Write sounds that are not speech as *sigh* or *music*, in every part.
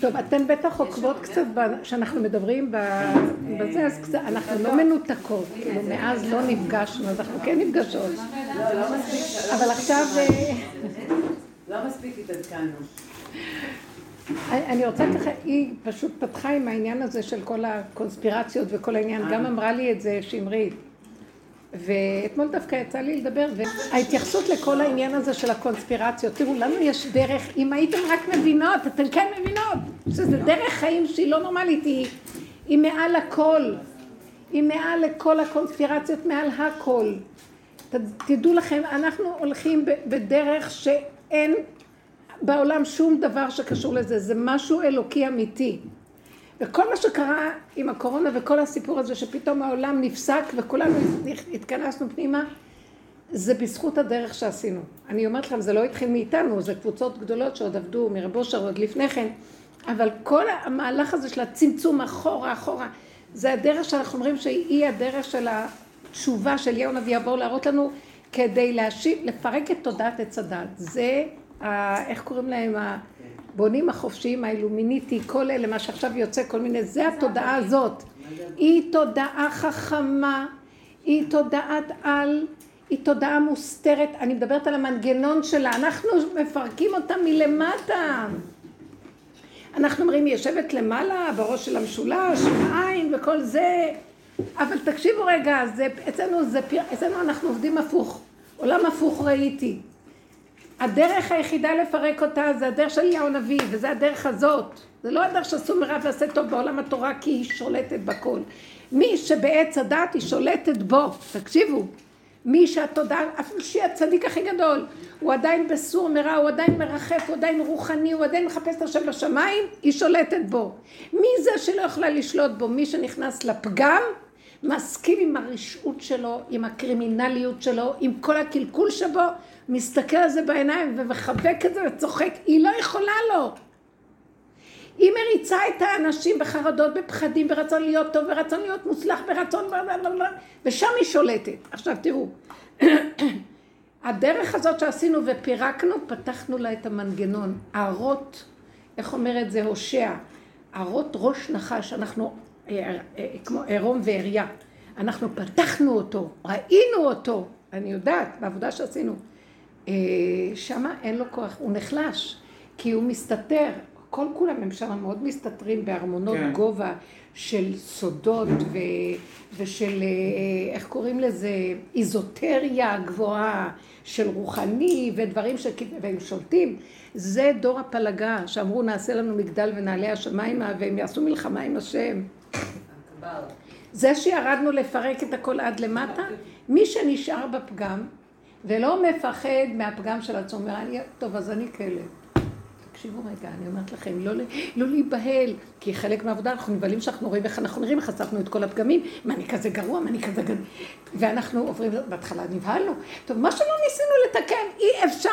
טוב, אתן בטח עוקבות קצת כשאנחנו מדברים בזה, אז אנחנו לא מנותקות, כאילו מאז לא נפגשנו, אז אנחנו כן נפגשות. אבל עכשיו... אה, לא מספיק התעדכנו. אני רוצה ככה, היא פשוט פתחה עם העניין הזה של כל הקונספירציות וכל העניין, גם אמרה לי את זה שמרית. ואתמול דווקא יצא לי לדבר, וההתייחסות לכל העניין הזה של הקונספירציות, תראו, לנו יש דרך, אם הייתם רק מבינות, אתן כן מבינות, שזה דרך חיים שהיא לא נורמלית, היא, היא מעל הכל, היא מעל לכל הקונספירציות, מעל הכל. תדעו לכם, אנחנו הולכים בדרך שאין בעולם שום דבר שקשור לזה, זה משהו אלוקי אמיתי. וכל מה שקרה עם הקורונה וכל הסיפור הזה שפתאום העולם נפסק וכולנו התכנסנו פנימה, זה בזכות הדרך שעשינו. אני אומרת לכם, זה לא התחיל מאיתנו, זה קבוצות גדולות שעוד עבדו מרב אושר עוד לפני כן, אבל כל המהלך הזה של הצמצום אחורה אחורה, זה הדרך שאנחנו אומרים שהיא הדרך של התשובה של יהו נביא יבואו להראות לנו כדי להשיב, לפרק את תודעת עץ הדת. זה, ה, איך קוראים להם? הבונים החופשיים, האילומיניטי, כל אלה, מה שעכשיו יוצא, כל מיני, זה התודעה הזאת. היא תודעה חכמה, היא תודעת על, היא תודעה מוסתרת, אני מדברת על המנגנון שלה, אנחנו מפרקים אותה מלמטה. אנחנו אומרים, היא יושבת למעלה, בראש של המשולש, בעין וכל זה, אבל תקשיבו רגע, זה, אצלנו, זה, אצלנו אנחנו עובדים הפוך, עולם הפוך ראיתי. הדרך היחידה לפרק אותה זה הדרך של אליהו הנביא, וזה הדרך הזאת. זה לא הדרך שעשו מרב ועשה טוב בעולם התורה כי היא שולטת בכל. מי שבעץ הדת היא שולטת בו, תקשיבו. מי שהתודעה, אפילו שהיא הצדיק הכי גדול, הוא עדיין בסור מרע, הוא עדיין מרחף, הוא עדיין רוחני, הוא עדיין מחפש את השם בשמיים, היא שולטת בו. מי זה שלא יכולה לשלוט בו? מי שנכנס לפגם, מסכים עם הרשעות שלו, עם הקרימינליות שלו, עם כל הקלקול שבו, מסתכל על זה בעיניים ומחבק את זה וצוחק, היא לא יכולה לו. היא מריצה את האנשים בחרדות, בפחדים, ברצון להיות טוב, ברצון להיות מוצלח, ברצון... ושם היא שולטת. עכשיו תראו, *clears throat* הדרך הזאת שעשינו ופירקנו, פתחנו לה את המנגנון. הערות, איך אומרת זה הושע? הערות ראש נחש, אנחנו אה, אה, כמו עירום ועריה. אנחנו פתחנו אותו, ראינו אותו, אני יודעת, בעבודה שעשינו. אה, שמה אין לו כוח, הוא נחלש, כי הוא מסתתר. כל כולם הם שם מאוד מסתתרים בארמונות כן. גובה של סודות ו... ושל, אה, איך קוראים לזה, איזוטריה גבוהה של רוחני ודברים ש... והם שולטים. זה דור הפלגה, שאמרו נעשה לנו מגדל ונעלה השמיימה והם יעשו מלחמה עם השם. זה שירדנו לפרק את הכל עד למטה, מי שנשאר בפגם ולא מפחד מהפגם של עצמו, אומר, טוב, אז אני כלב. תקשיבו רגע, אני אומרת לכם, לא, לא להיבהל, כי חלק מהעבודה אנחנו נבהלים שאנחנו רואים איך אנחנו נראים, חשפנו את כל הפגמים, מה אני כזה גרוע, מה אני כזה גרוע, ואנחנו עוברים, בהתחלה נבהלנו, טוב, מה שלא ניסינו לתקן, אי אפשר.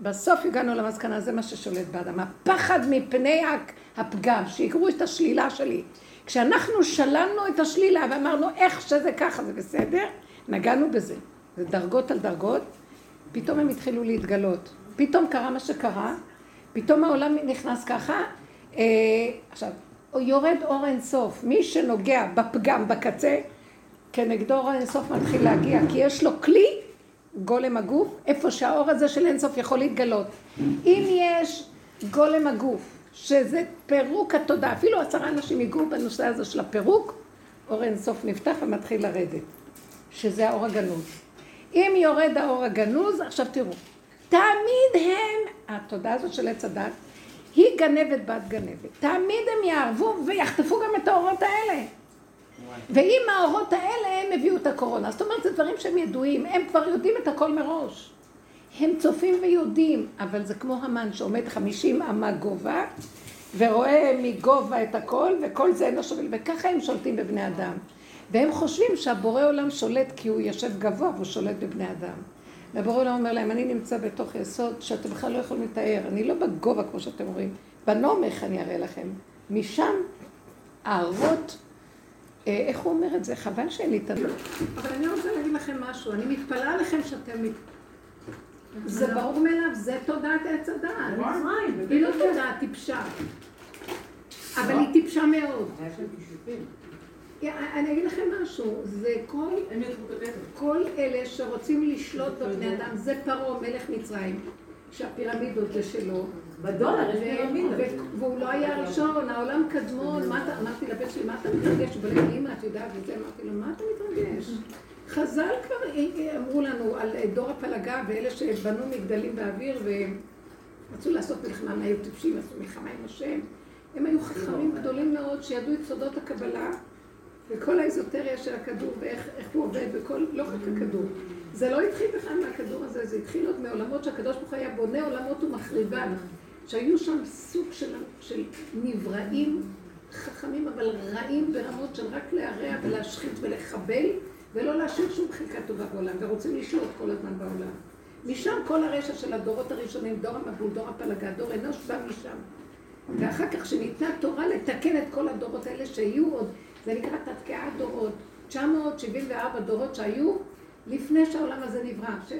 בסוף הגענו למסקנה, זה מה ששולט באדם, הפחד מפני הפגם, שיקרו את השלילה שלי. כשאנחנו שללנו את השלילה ואמרנו איך שזה ככה זה בסדר, נגענו בזה. זה דרגות על דרגות, פתאום הם התחילו להתגלות. פתאום קרה מה שקרה, פתאום העולם נכנס ככה. אה, עכשיו, יורד אור אינסוף. מי שנוגע בפגם בקצה, כנגדו אור אינסוף מתחיל להגיע, כי יש לו כלי, גולם הגוף, איפה שהאור הזה של אינסוף יכול להתגלות. אם יש גולם הגוף, שזה פירוק התודעה, אפילו עשרה אנשים ייגעו בנושא הזה של הפירוק, אור אינסוף נפתח ומתחיל לרדת, שזה האור הגנוז. אם יורד האור הגנוז, עכשיו תראו, תמיד הם, התודעה הזאת של עץ הדת, היא גנבת בת גנבת. תמיד הם יערבו ויחטפו גם את האורות האלה. ואם האורות האלה הם הביאו את הקורונה, זאת אומרת, זה דברים שהם ידועים, הם כבר יודעים את הכל מראש. הם צופים ויודעים, אבל זה כמו המן שעומד חמישים אמה גובה, ורואה מגובה את הכל, וכל זה אינו שווה, וככה הם שולטים בבני אדם. והם חושבים שהבורא עולם שולט כי הוא יושב גבוה והוא שולט בבני אדם. והבורא עולם אומר להם, אני נמצא בתוך יסוד שאתם בכלל לא יכולים לתאר, אני לא בגובה כמו שאתם רואים, בנומך אני אראה לכם. משם הארות, אה, איך הוא אומר את זה? חבל שאין לי את הדבר. אבל אני רוצה להגיד לכם משהו, אני מתפלאה עליכם שאתם... זה ברור מאליו, זה תודעת עץ הדעת. היא לא תודעת טיפשה. אבל היא טיפשה מאוד. אני אגיד לכם משהו, זה כל, כל אלה שרוצים לשלוט בבני אדם, זה פרעה, מלך מצרים, שהפירמידות זה שלו. בדולר יש פירמידות. והוא לא היה הראשון, העולם קדמון, אמרתי לבן שלי, מה אתה מתרגש? הוא בא לי, אמא, את יודעת וזה, אמרתי לו, מה אתה מתרגש? חז"ל כבר אמרו לנו על דור הפלגה ואלה שבנו מגדלים באוויר ורצו לעשות מלחמה, הם היו טיפשים, עשו מלחמה עם השם. הם היו חכמים גדולים מאוד שידעו את סודות הקבלה וכל האזוטריה של הכדור ואיך הוא עובד וכל, לא רק הכדור. זה לא התחיל בכלל מהכדור הזה, זה התחיל עוד מעולמות שהקדוש ברוך הוא היה בונה עולמות ומחריבן. שהיו שם סוג של, של נבראים חכמים, אבל רעים ברמות של רק להרע ולהשחית ולחבל, ולא להשאיר שום חלקה טובה בעולם, ורוצים לשלוט כל הזמן בעולם. משם כל הרשע של הדורות הראשונים, דור המבול, דור הפלגה, דור אנוש בא משם. ואחר כך שניתנה תורה לתקן את כל הדורות האלה שיהיו עוד, זה נקרא תתקעת דורות, 974 דורות שהיו לפני שהעולם הזה נברא, ש...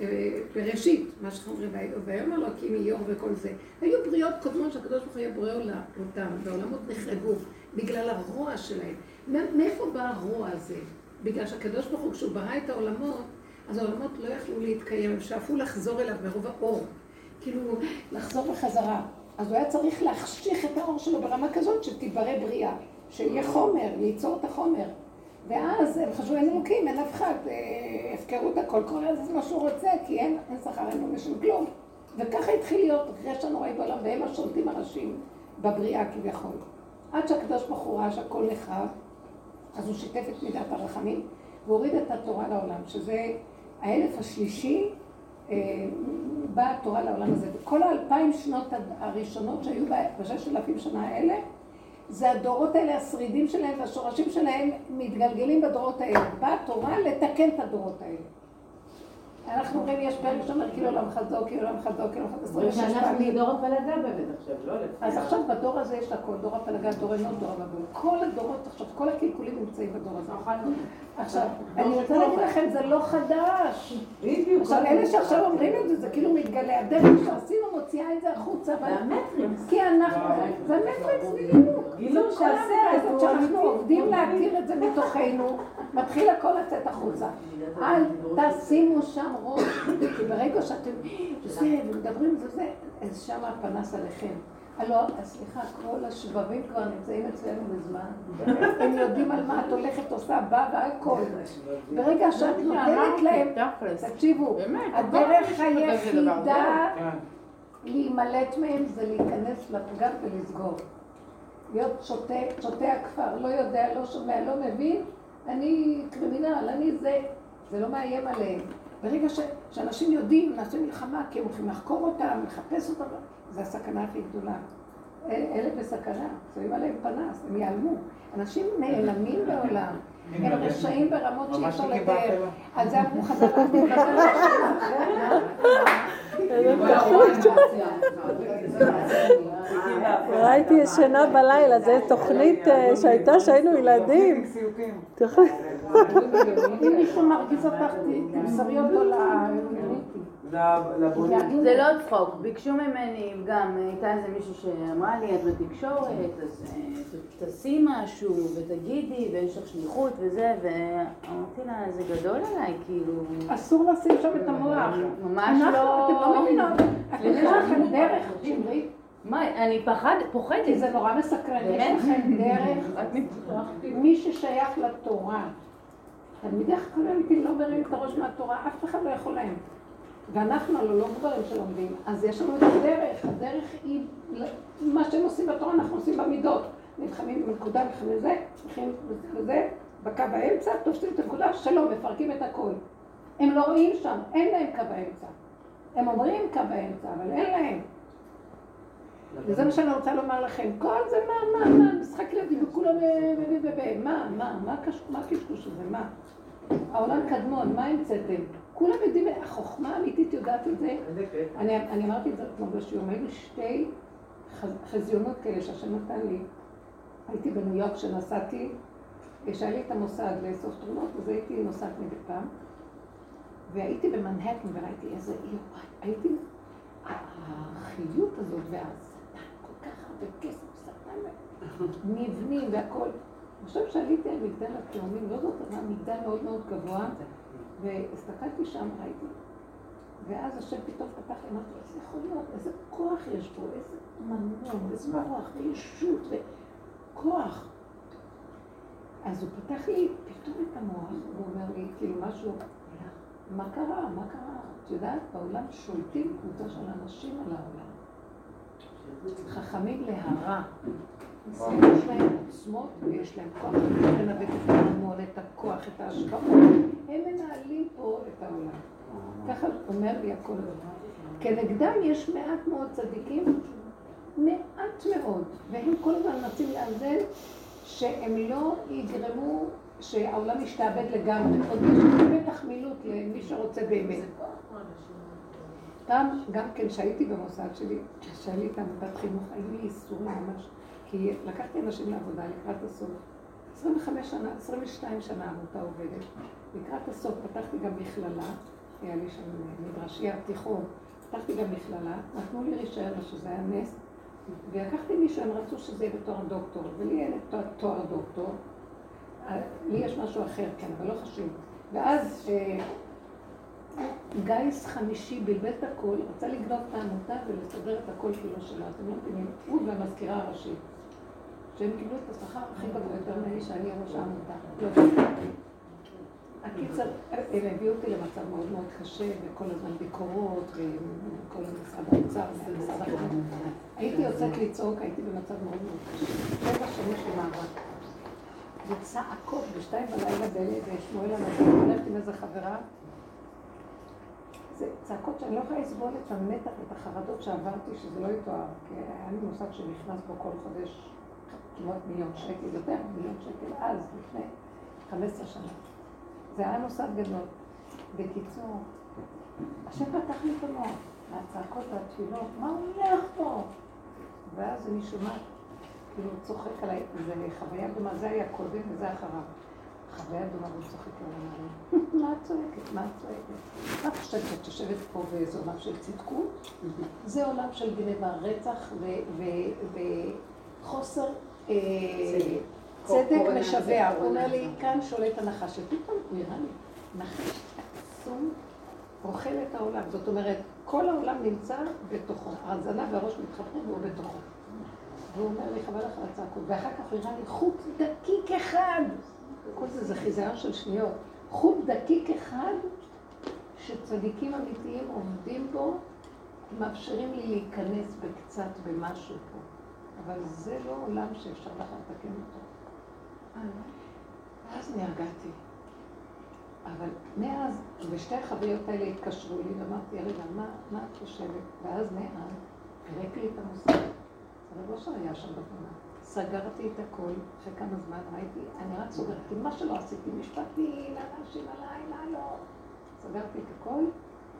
אה, בראשית, מה שאומרים, ויאמר אלוקים איור וכל זה. היו בריאות קודמות שהקדוש ברוך הוא היה בורא אותם, והעולמות נחרגו בגלל הרוע שלהם. מאיפה בא הרוע הזה? בגלל שהקדוש ברוך הוא, כשהוא ברא את העולמות, אז העולמות לא יכלו להתקיים, הם שאפו לחזור אליו מרוב האור. כאילו, לחזור בחזרה. אז הוא היה צריך להחשיך את האור שלו ברמה כזאת שתיברא בריאה, שיהיה חומר, ליצור את החומר. ואז הם חשבו, אין אלוקים, אין אף אחד, אה, הפקרו את הכל, כל הזמן מה שהוא רוצה, כי אין, שכר, אין עונש, אין כלום. וככה התחיל להיות רשע נוראי בעולם, והם השולטים הראשיים בבריאה כביכול. עד שהקדוש ברוך הוא ראה שהכל נחרב, אז הוא שיתף את מידת הרחמים, והוריד את התורה לעולם, שזה האלף השלישי, אה, באה התורה לעולם הזה. וכל האלפיים שנות הראשונות שהיו בששת אלפים שנה האלה, זה הדורות האלה, השרידים שלהם והשורשים שלהם מתגלגלים בדורות האלה. באה התורה לתקן את הדורות האלה. אנחנו אומרים, יש פרק שאומר כאילו עולם חזוק, כאילו עולם חזוק, כאילו עולם חזוק, 26 פעמים. בדור הפלגה באמת עכשיו, לא. אז עכשיו בדור הזה יש הכל, דור הפלגה, דור אנוש, דור המבול. כל הדורות, עכשיו כל הקלקולים נמצאים בדור הזה. עכשיו, אני רוצה להגיד לכם, זה לא חדש. בדיוק. עכשיו, אלה שעכשיו אומרים את זה, זה כאילו מתגלה. הדרך שעשינו מוציאה את זה החוצה. זה המטריקס. כי אנחנו, זה המטריקס בדיוק. גילו שעשה הזאת שאנחנו עובדים להכיר את זה מתוכנו, מתחיל הכל לצאת החוצה. *laughs* אל תשימו שם ראש, כי ברגע שאתם, זה, ומדברים וזה, אז שם הפנס עליכם. הלו, סליחה, כל השבבים כבר נמצאים אצלנו בזמן. הם יודעים על מה את הולכת, עושה, באה והכל. ברגע שאת נותנת להם, תקשיבו, הדרך היחידה להימלט מהם זה להיכנס לפגם ולסגור. להיות שותה הכפר, לא יודע, לא שומע, לא מבין, אני קרימינל, אני זה. זה לא מאיים עליהם. ברגע ש, שאנשים יודעים, נעשה מלחמה, כי הם הולכים לחקור אותם, לחפש אותם, זו הסכנה הכי גדולה. אלה בסכנה, שמים עליהם פנס, הם ייעלמו. אנשים נעלמים בעולם, הם רשעים ברמות שאי אפשר לתאר. על זה אמרו חז"ל, *laughs* ראיתי ישנה בלילה, זו תוכנית אה, שהייתה כשהיינו ילדים. אם מישהו מרגיז אותך, תמסרי אותו ל... זה לא צחוק, ביקשו ממני גם, הייתה איזה מישהו שאמרה לי, את בתקשורת, אז אה, תעשי משהו ותגידי, ויש לך שליחות וזה, ואמרתי לה, זה גדול עליי, כאילו... אסור לשים שם את המוח. ממש לא... אתם לא מבינות. יש לכם דרך, שמרי. מה, אני פחד, פוחדת. כי זה נורא מסקרן, יש לכם דרך. מי ששייך לתורה, תלמידי חכמים לא מרים את הראש מהתורה, אף אחד לא יכול להם. ואנחנו הלוא לא גברים שלומדים, אז יש לנו את הדרך, הדרך היא, מה שהם עושים בתורה אנחנו עושים במידות. נלחמים בנקודה, נלחמים בזה, נלחמים בזה, בקו האמצע, תופסים את הנקודה, שלום, מפרקים את הכל. הם לא רואים שם, אין להם קו האמצע. הם אומרים קו האמצע, אבל אין להם. וזה מה שאני רוצה לומר לכם. כל זה מה, מה, מה, משחק ילדים וכולם מה, מה, מה הקשקוש הזה, מה? העולם קדמון, מה המצאתם? כולם יודעים, החוכמה האמיתית יודעת את זה. אני, אני אמרתי את זה כמו בשיעור, היו שתי חזיונות כאלה שהשם נתן לי. הייתי בניו יורק כשנסעתי, כשהיה לי את המוסד לאסוף תרומות, אז הייתי נוסעת מדי פעם. והייתי במנהטן וראיתי איזה עיר, הייתי, החיות הזאת והשטן, כל כך הרבה כסף, שטן, מבנים והכל. עכשיו שעליתי על מגדל התאומים, לא זאת, אבל מגדל מאוד מאוד גבוה, והסתכלתי שם, ראיתי, ואז השם פתאום פתח אמרתי, איזה יכול להיות, איזה כוח יש פה, איזה מנון, איזה רוח, וישות, וכוח. אז הוא פתח לי פתאום את המוח, הוא אומר לי, כאילו משהו, מה קרה? מה קרה? את יודעת, בעולם שולטים קבוצה של אנשים על העולם. חכמים להרע. יש להם עוצמות ויש להם כוח לנווט את ההמון, את הכוח, את ההשקעות. הם מנהלים פה את העולם. ככה אומר לי הכל דבר. כנגדם יש מעט מאוד צדיקים, מעט מאוד, והם כל הזמן מנסים לאזן שהם לא יגרמו שהעולם ישתעבד לגמרי. עוד יש בטח מילות למי שרוצה באמת. פעם, גם כן, כשהייתי במוסד שלי, כשהיה לי את חינוך, היו לי איסורים ממש, כי לקחתי אנשים לעבודה לקראת הסוף. 25 שנה, 22 שנה העמותה עובדת. לקראת הסוף פתחתי גם מכללה, היה לי שם מדרשייה, תיכון, פתחתי גם מכללה, נתנו לי רישיון, שזה היה נס, ולקחתי מישהו, הם רצו שזה יהיה בתואר דוקטור, ולי אין את תואר דוקטור, לי יש משהו אחר, כן, אבל לא חשוב. ואז אה, גיס חמישי בלבל את הכל, רצה לגנוב את העמותה ולסדר את הכל כאילו שלו. אתם לא מבינים, הוא והמזכירה הראשית. שהם קיבלו את השכר הכי גבוה יותר ממני שאני ראש העמותה. הקיצר, הם הביאו אותי למצב מאוד מאוד קשה, וכל הזמן ביקורות, וכל משרד האוצר, משרד החינוך. הייתי יוצאת לצעוק, הייתי במצב מאוד מאוד קשה. שבע שנים של מאבק. וצעקות בשתיים בלילה בשמואל הנביא, הולכת עם איזה חברה. זה צעקות שאני לא יכולה לסבול את המתח ואת החרדות שעברתי, שזה לא יתואר, כי היה לי מושג שנכנס בו כל חודש כמעט מיליון שקל, יותר מיליון שקל אז, לפני 15 שנה. זה היה מוסד גדול. בקיצור, השם פתח לי את המוח, מהצעקות והתפילות, מה הולך פה? ואז אני שומעת, כאילו הוא צוחק עליי, זה חוויה דומה, זה היה קודם וזה אחריו. חוויה דומה והוא צוחק עליי, *laughs* מה את צועקת? מה את צועקת? מה את חושבת שאת יושבת פה באיזה עולם של צדקות? זה עולם של גנבה, רצח וחוסר צדק משווע. הוא אומר לי, כאן שולט הנחש. ופתאום הוא נראה לי, נחש עצום אוכל את העולם. זאת אומרת, כל העולם נמצא בתוכו. הזנב והראש מתחברים והוא בתוכו. והוא אומר לי, חבל לך על הצעקות. ואחר כך הוא הראה לי חוט דקיק אחד. כל זה זה חיזיון של שניות. חוט דקיק אחד שצדיקים אמיתיים עובדים בו, מאפשרים לי להיכנס בקצת במשהו פה. אבל זה לא עולם שאפשר לך לתקן אותו. ואז נרגעתי. אבל מאז, בשתי החוויות האלה התקשרו לי, ואמרתי, רגע, מה, מה את חושבת? ואז מאז, פירק לי את המושג. הרב אושר היה שם בתמונה. סגרתי את הכל, אחרי כמה זמן ראיתי, אני רק סוגרת, כי מה שלא עשיתי, משפטי, לאנשים עליי, לא. סגרתי את הכל,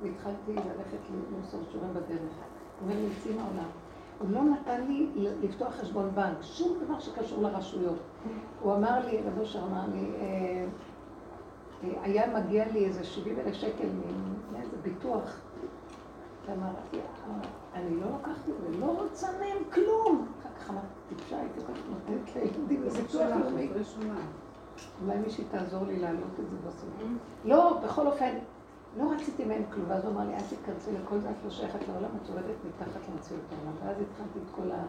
והתחלתי ללכת למסור שיעורים בדרך. אומר לי, יוצאים מהעולם. הוא לא נתן לי לפתוח חשבון בנק, שום דבר שקשור לרשויות. הוא אמר לי, רבו אושר אמר לי, אה, אה, היה מגיע לי איזה 70 אלף שקל מאיזה ביטוח. ואמרתי, אני לא לוקחת את זה, לא רוצה מהם כלום. אחר כך אמרתי, טיפשה, הייתי כל כך נותנת לילדים בביטוח לאומי. אולי מישהי תעזור לי להעלות את זה בסוף. לא, בכל אופן, לא רציתי מהם כלום, ואז הוא אמר לי, אל תיכנסי לכל זה, את לא שייכת לעולם, את יורדת מתחת למציאות העולם. ואז התחלתי את כל ה...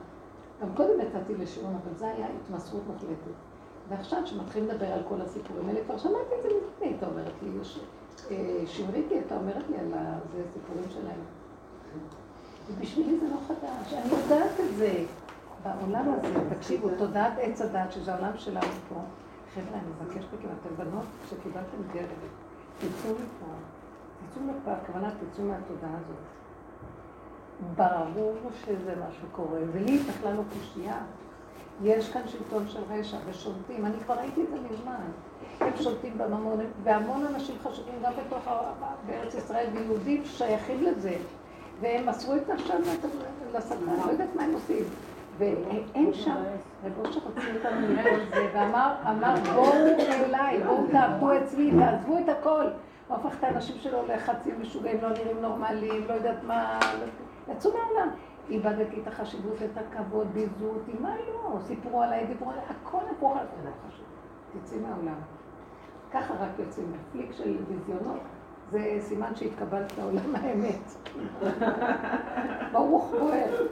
גם קודם יצאתי לשיעור, אבל זה היה התמסרות מוחלטת. ועכשיו, כשמתחילים לדבר על כל הסיפורים האלה, כבר שמעתי את זה לפני, הייתה אומרת לי, אה, שמריתי, הייתה אומרת לי על הסיפורים שלהם. ובשבילי זה לא חדש, אני יודעת את זה. בעולם הזה, תקשיבו, תודעת עץ הדת, שזה העולם שלנו פה. חבר'ה, אני מבקשת מכם, אתם בנות שקיבלתם דרך, תצאו מפה. תצאו מפה, הכוונה תצאו מהתודעה הזאת. ברור שזה מה שקורה, ולי בכלל לא קושייה. יש כאן שלטון של רשע ושולטים, אני כבר ראיתי את זה מזמן. הם שולטים בממון, והמון אנשים חשובים גם בתוך, בארץ ישראל, ויהודים שייכים לזה. והם מסרו את נפשם לשטן, לא יודעת מה הם עושים. ואין שם, רב אושר הוציא אותנו מכל זה, ואמר, בואו אליי, בואו תעבדו אצלי, תעזבו את הכל. הוא הפך את האנשים שלו לחצים משוגעים, לא נראים נורמליים, לא יודעת מה, יצאו מהעולם. איבדתי את החשיבות, את הכבוד, ביזו אותי, מה לא? סיפרו עליי, דיברו עליי, הכל הפוך על זה חשוב. תצאי מהעולם. ככה רק יוצאים בפליק של ביזיונות. זה סימן שהתקבלת לעולם האמת. *laughs* ברוך בוער.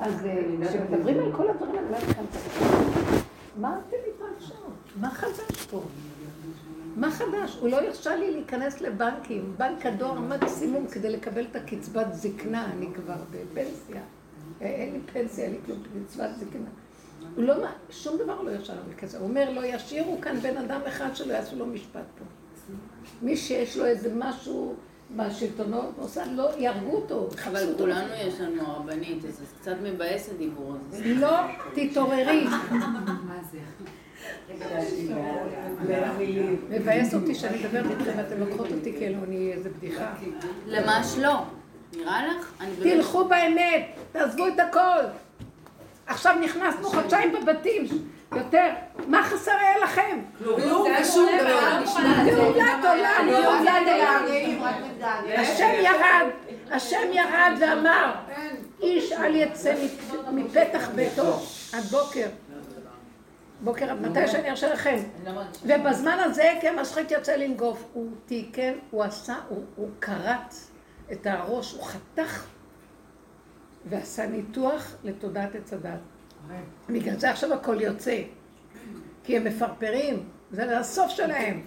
אז אה, כשמדברים על כל הדברים, אני אומרת לכם, מה אתם מתרגשות? מה חדש פה? מה חדש? הוא לא הרשה לי להיכנס לבנקים. בנק הדואר מקסימום כדי לקבל את הקצבת זקנה, אני כבר בפנסיה. אה, אין לי פנסיה, אין לי כלום, קצבת זקנה. הוא לא, שום דבר לא הרשה לנו כזה. הוא אומר, לא ישאירו כאן בן אדם אחד שלא יעשו לו משפט פה. מי שיש לו איזה משהו בשלטונות, מוסד, לא, יהרגו אותו. אבל כולנו יש לנו רבנית, אז זה קצת מבאס הדיבור הזה. לא, תתעוררי. *laughs* מבאס אותי שאני מדברת איתכם ואתם לוקחות אותי כאילו אני איזה בדיחה. ממש לא. נראה לך? תלכו באמת, תעזבו את הכל. עכשיו נכנסנו חודשיים בבתים, יותר. מה חסר היה לכם? כלום ושום דבר. גאולת עולם, גאולת עולם. השם ירד, השם ירד ואמר, איש אל יצא מפתח ביתו עד בוקר. בוקר, מתי שאני ארשה לכם. ובזמן הזה, כן, משחית יוצא לנגוף. הוא תיקן, הוא עשה, הוא כרת את הראש, הוא חתך ועשה ניתוח לתודעת עץ הדת. בגלל זה עכשיו הכל יוצא. כי הם מפרפרים, זה הסוף שלהם.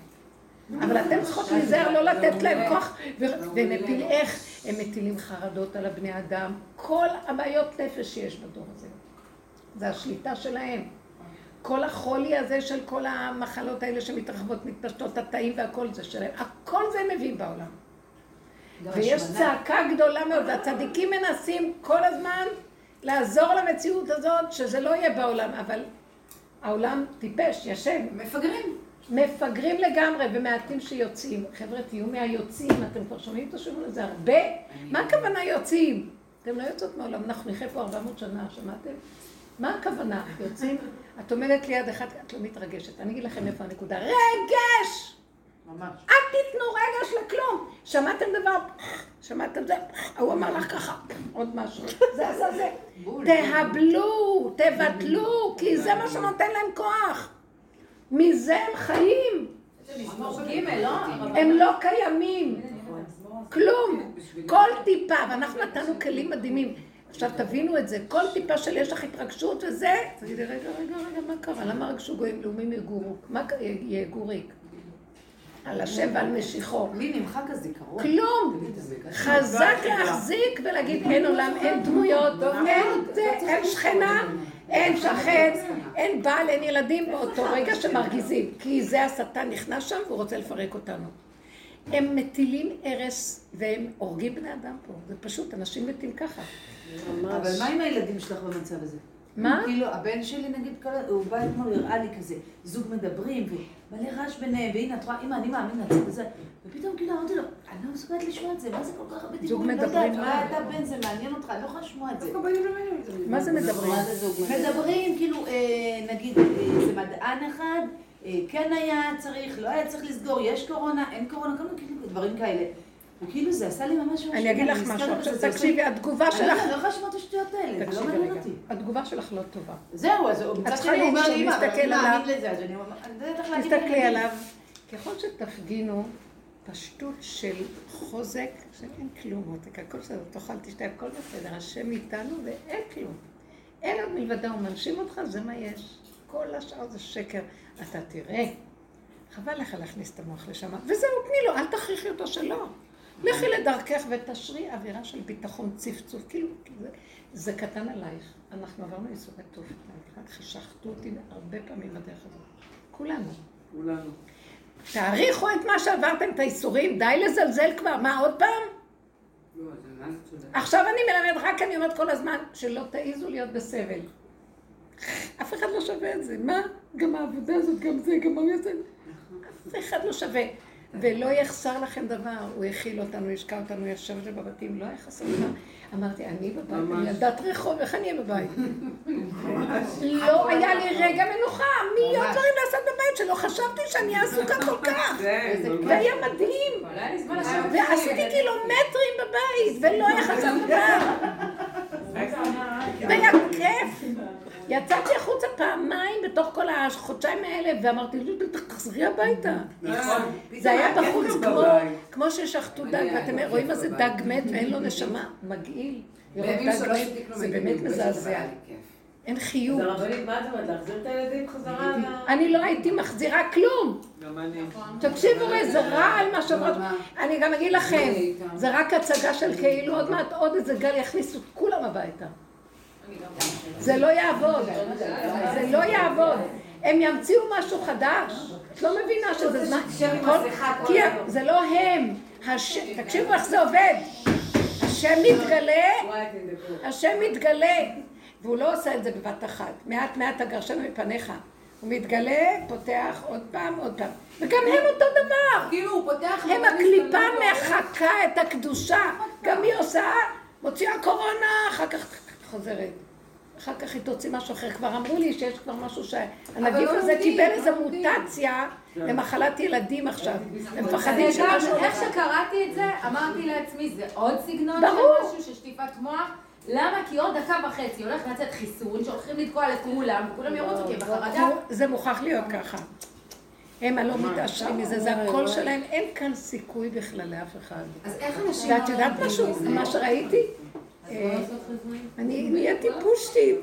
אבל אתם צריכות להיזהר לא לתת להם כוח, והם מפיל איך? הם מטילים חרדות על הבני אדם, כל הבעיות נפש שיש בדור הזה. זה השליטה שלהם. כל החולי הזה של כל המחלות האלה שמתרחבות, מתפשטות, התאים והכל זה שלהם, הכל זה הם מביאים בעולם. ויש צעקה גדולה מאוד, והצדיקים מנסים כל הזמן לעזור למציאות הזאת, שזה לא יהיה בעולם, אבל העולם טיפש, ישן. מפגרים. מפגרים לגמרי, ומעטים שיוצאים. חבר'ה, תהיו מהיוצאים, אתם כבר שומעים את השם הזה הרבה? מה הכוונה יוצאים? אתם לא יוצאות מהעולם, אנחנו נחיה פה 400 שנה, שמעתם? מה הכוונה? יוצאים? את עומדת ליד אחד, את לא מתרגשת. אני אגיד לכם איפה הנקודה. רגש! ממש. אל תיתנו רגש לכלום. שמעתם דבר? שמעתם זה? הוא אמר לך ככה. עוד משהו. זה עשה זה. תהבלו, תבטלו, כי זה מה שנותן להם כוח. מזה הם חיים. הם לא קיימים. כלום. כל טיפה, ואנחנו נתנו כלים מדהימים. עכשיו תבינו את זה, כל טיפה של יש לך התרגשות וזה, תגידי, רגע, רגע, רגע, מה קרה? למה רגשו גויים לאומים יגורו? מה יגור ריק? על השם ועל משיחו. לי נמחק הזיכרון. כלום. חזק להחזיק ולהגיד אין עולם, אין דמויות, אין שכנה, אין שכן, אין בעל, אין ילדים באותו רגע שמרגיזים. כי זה השטן נכנס שם והוא רוצה לפרק אותנו. הם מטילים הרס והם הורגים בני אדם פה. זה פשוט, אנשים מתים ככה. אבל מה עם הילדים שלך במצב הזה? מה? כאילו, הבן שלי נגיד, הוא בא אתמול, הראה לי כזה, זוג מדברים, ומלא רעש ביניהם, והנה, את רואה, אמא, אני מאמין לצד הזה. ופתאום כאילו אמרתי לו, אני לא מסוגלת לשמוע את זה, מה זה כל כך הרבה דיבורים? זוג מדברים. לא יודעת, מה אתה בן זה מעניין אותך, אני לא יכולה לשמוע את זה. מה זה מדברים? מדברים, כאילו, נגיד, זה מדען אחד, כן היה צריך, לא היה צריך לסגור, יש קורונה, אין קורונה, כל מיני כאילו דברים כאלה. וכאילו זה עשה לי ממש... אני אגיד לך משהו, תקשיבי, התגובה שלך... אני לא יכולה לשמוע את השטויות האלה, זה לא מעניין אותי. התגובה שלך לא טובה. זהו, אז מצד שני הוא אומר לי, אמא, אבל אני מאמין לזה, אז אני לא להגיד תסתכלי עליו. ככל שתפגינו פשטות של חוזק, שאין כלום, מותק, הכל בסדר, תאכל, תשתה, הכל בסדר, השם איתנו ואין כלום. אין עוד מלבדה, הוא מנשים אותך, זה מה יש. כל השאר זה שקר. אתה תראה, חבל לך להכניס את המוח לשם, וזהו, תני לו, אל תכריחי אותו שלא. לכי לדרכך ותשרי אווירה של ביטחון, צפצוף, כאילו, זה, זה קטן עלייך. אנחנו עברנו ייסורי טוב, חשכתו אותי הרבה פעמים בדרך הזאת. כולנו. כולנו. תעריכו את מה שעברתם, את הייסורים, די לזלזל כבר, מה עוד פעם? לא, עכשיו אני מלמד, רק אני אומרת כל הזמן, שלא תעיזו להיות בסבל. אף אחד לא שווה את זה. מה? גם העבודה הזאת, גם זה, גם מה זה. אף אחד לא שווה. ולא יחסר לכם דבר, הוא הכיל אותנו, השקע אותנו, ישב בבתים, לא היה חסר דבר. אמרתי, אני בבית, אני ילדת רחוב, איך אני אהיה בבית? לא היה לי רגע מנוחה, מיליון דברים לעשות בבית, שלו, חשבתי שאני אהיה עסוקה כל כך. והיה מדהים. ועשיתי קילומטרים בבית, ולא היה חסר דבר. והיה כיף. יצאתי החוצה פעמיים בתוך כל החודשיים האלה, ואמרתי, תחזרי הביתה. זה היה בחוץ כמו, כמו ששחטו דג, ואתם רואים מה זה דג מת ואין לו נשמה? מגעיל. זה באמת מזעזע. אין חיוך. אז הרבנית, מה את אומרת? להחזיר את הילדים חזרה? ל- אני לא הייתי מחזירה כלום. גם אני. תקשיבו, זה רע על מה שעוברות. אני גם אגיד לכם, זה רק הצגה של כאילו, עוד מעט עוד איזה גל יכניסו את כולם הביתה. זה לא יעבוד, זה לא יעבוד. הם ימציאו משהו חדש. את לא מבינה שזה זמן... כי זה לא הם. תקשיבו איך זה עובד. השם מתגלה, השם מתגלה, והוא לא עושה את זה בבת אחת. מעט מעט תגרשנו מפניך. הוא מתגלה, פותח עוד פעם, עוד פעם. וגם הם אותו דבר. כאילו הוא פותח... הם הקליפה מחקה את הקדושה. גם היא עושה, מוציאה קורונה, אחר כך חוזרת. אחר כך היא תוציא משהו אחר. כבר אמרו לי שיש כבר משהו שהנגיף לא הזה קיבל לא איזו. מוטציה למחלת ילדים עכשיו. הם אני מפחדים שמשהו... איך שקראתי את זה, אמרתי לעצמי, זה עוד סגנון. של משהו של שטיפת מוח. למה? כי עוד דקה וחצי הולך לצאת חיסון שהולכים לתקוע לכולם, וכולם ירוצו כי הם בחרדה. זה מוכרח להיות ככה. הם הלא מתעשרים מזה, זה הקול שלהם, אין כאן סיכוי בכלל לאף אחד. אז איך אנשים... ואת יודעת משהו? מה שראיתי? אני נהייתי פושטית.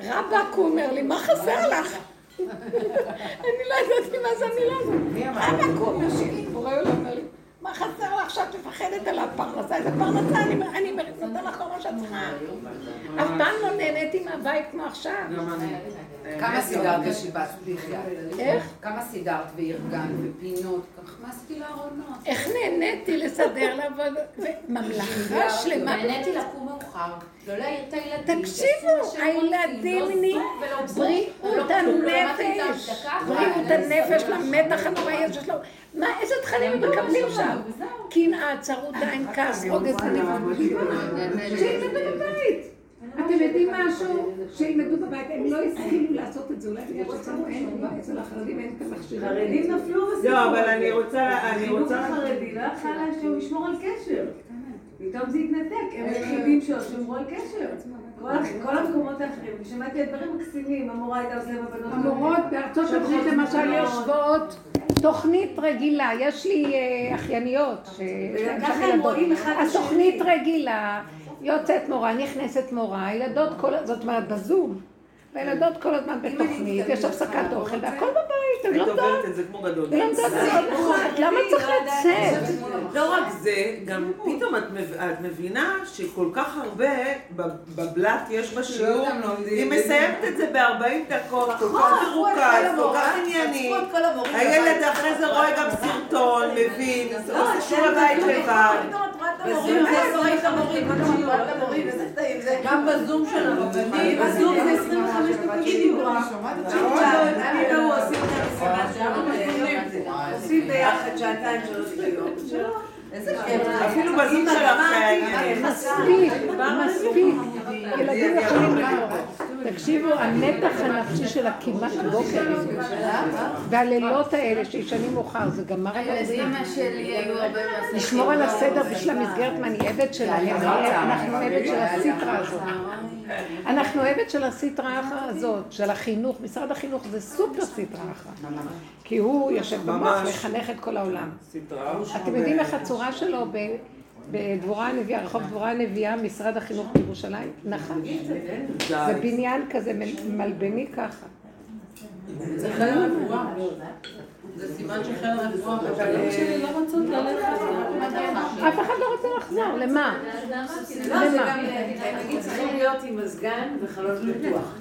רבאק, הוא אומר לי, מה חסר לך? *laughs* אני לא ידעתי מה זה המילה הזאת. רבאק, הוא אומר בורא עולם אומר לי, מה חסר לך שאת מפחדת על הפרנסה? איזה פרנסה? אני אני נותן לך כל מה שאת צריכה. אף פעם לא נהניתי מהבית כמו עכשיו. כמה סידרת בשיבת בחייאת? איך? כמה סידרת וארגנת ופינות? כך מה עשיתי לארונות? איך נהניתי לסדר לעבוד, וממלכה שלמה. נהניתי לקום מאוחר, לא להעיר את הילדים. תקשיבו, הילדים נהיים בריאות הנפש, בריאות הנפש למתח הנוראי הזה שלו. מה, איזה תכנים הם מקבלים שם? קנאה, צרות עין, כעס, וניוון. שילמדו בבית. אתם יודעים משהו? שילמדו בבית, הם לא הסכימו לעשות את זה, אולי בגלל שאצלנו אין, אצל החרדים אין את המכשירים. חרדים נפלו בסיפור. לא, אבל אני רוצה, אני רוצה... החינוך החרדי לא יכל לה- לשמור על קשר. פתאום זה התנתק, הם היחידים שעוד שמרו על קשר. כל המקומות האחרים, ושמעתי על דברים מקסימים, המורה הייתה עושה עם הבנות. המורות בארצות הברית למשל יושבות תוכנית רגילה, יש לי אה, אחייניות וככה הם ילדות. רואים אחד אז לשני. תוכנית רגילה, יוצאת מורה, נכנסת מורה, הילדות כל, זאת אומרת בזום, והילדות כל הזמן בתוכנית, יש הפסקת אוכל והכל בבית, הן היית לומדות, עוברת את זה כמו גדול. הן לומדות מאוד נחמד, למה צריך לצאת? לא רק זה, גם פתאום את מב- את מבינה שכל כך הרבה ב- בבלת יש בשיעור, היא מסיימת את זה ב-40 דקות, כל כך מרוכז, כל כך ענייני. הילד אחרי זה רואה גם סרטון, מבין, עושה שיעורי בית לבד. בזום זה 20 המורים, גם בזום של הרבנים, בזום זה 25 דקות שיעור. אני והוא עושים את המשימה שלנו, עושים ביחד שעתיים שלוש ביום. איזה כיף. אפילו בזום שלך היה ענייני. מספיק, מספיק. ילדים יכולים לקרוא. תקשיבו, המתח הנפשי של הכמעט בוקר והלילות האלה שישנים מאוחר, זה גמר את הילדים. לשמור על הסדר בשביל המסגרת, מה אני עבד שלהם, אנחנו עבד של הסיטרה הזאת. אנחנו עבד של הסיטרה הזאת, של החינוך, משרד החינוך זה סופר סיטרה אחת. כי הוא יושב במוח ממש. לחנך את כל העולם. אתם יודעים איך הצורה שלו ב- בדבורה הנביאה, רחוב דבורה הנביאה, משרד החינוך בירושלים? נחל. זה בניין כזה מלבני ככה. זה סימן שחיל הרפואה. אף אחד לא רוצה לחזור, למה? לא, זה גם, נגיד צריכים להיות עם מזגן וחלון פתוח.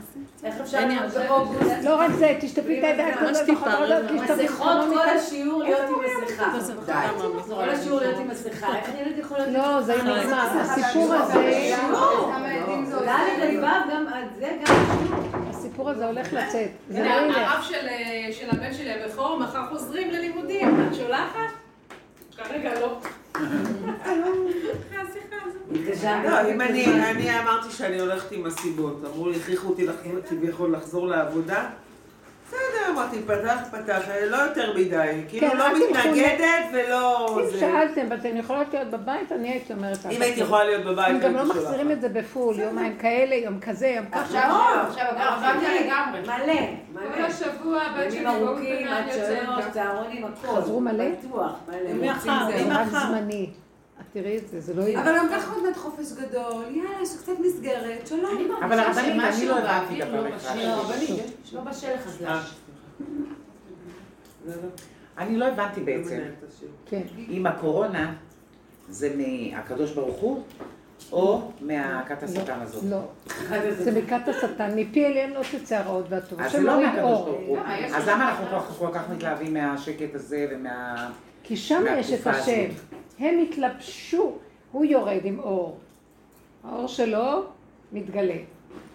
איך אפשר באוגוסט? לא רק זה, תשטפי את הידיים כזה בחדר, תשטפי מסכות כל. השיעור להיות עם מסכה. כל השיעור להיות עם מסכה. איך ילד יכול להיות עם לא, זה נגמר. הסיפור הזה, ד' ו' עד זה גם הסיפור הזה הולך לצאת. זה לא הנה, ילך. הרב של, אה, של הבן שלי הבכור, מחר חוזרים ללימודים. את שולחת? כרגע לא. השיחה הזאת. לא, אם אני, אני אמרתי שאני הולכת עם הסיבות, אמרו לי, הכריחו אותי כביכול לחזור לעבודה, בסדר, אמרתי, פתח, פתח, לא יותר מדי. כאילו כן, לא אל תלכו מתנגדת ולא... אם שאלתם ואתן יכולות להיות בבית, אני הייתי אומרת... אם הייתי יכולה להיות בבית, הם גם לא הייתי מחזירים שולחת. את זה בפול, יומיים כאלה, יום כזה, יום ככה. עכשיו, עכשיו, עכשיו עכשיו, לגמרי. מלא, כל מלא. השבוע הבת שלי ימים ארוכים, באולפנה עד יוצאת שלוש, גם. צהרונים, הכל. חזרו מלא? בטוח, מלא. מחר, זה תראי את זה, זה לא יהיה. אבל גם ככה עוד מעט חופש גדול, יאללה, יש קצת מסגרת, שלום. אני אבל מרגישה הרבנית, אני שמשהו לא הבנתי באוויר דבר לא אחד. בשל. הרבנית. לא בשל. אה, לא- אני לא הבנתי לא בעצם. כן. אם הקורונה זה מהקדוש ברוך הוא, או מהכת השטן הזאת. לא. זה מכת השטן, מפי אליהם לא תצא הרעות והטובות. אז זה לא מהקדוש. ברוך הוא. אז למה דבר אנחנו כל- כך מתלהבים מהשקט הזה ומה... כי שם יש את השם. הם התלבשו, הוא יורד עם אור. האור שלו מתגלה.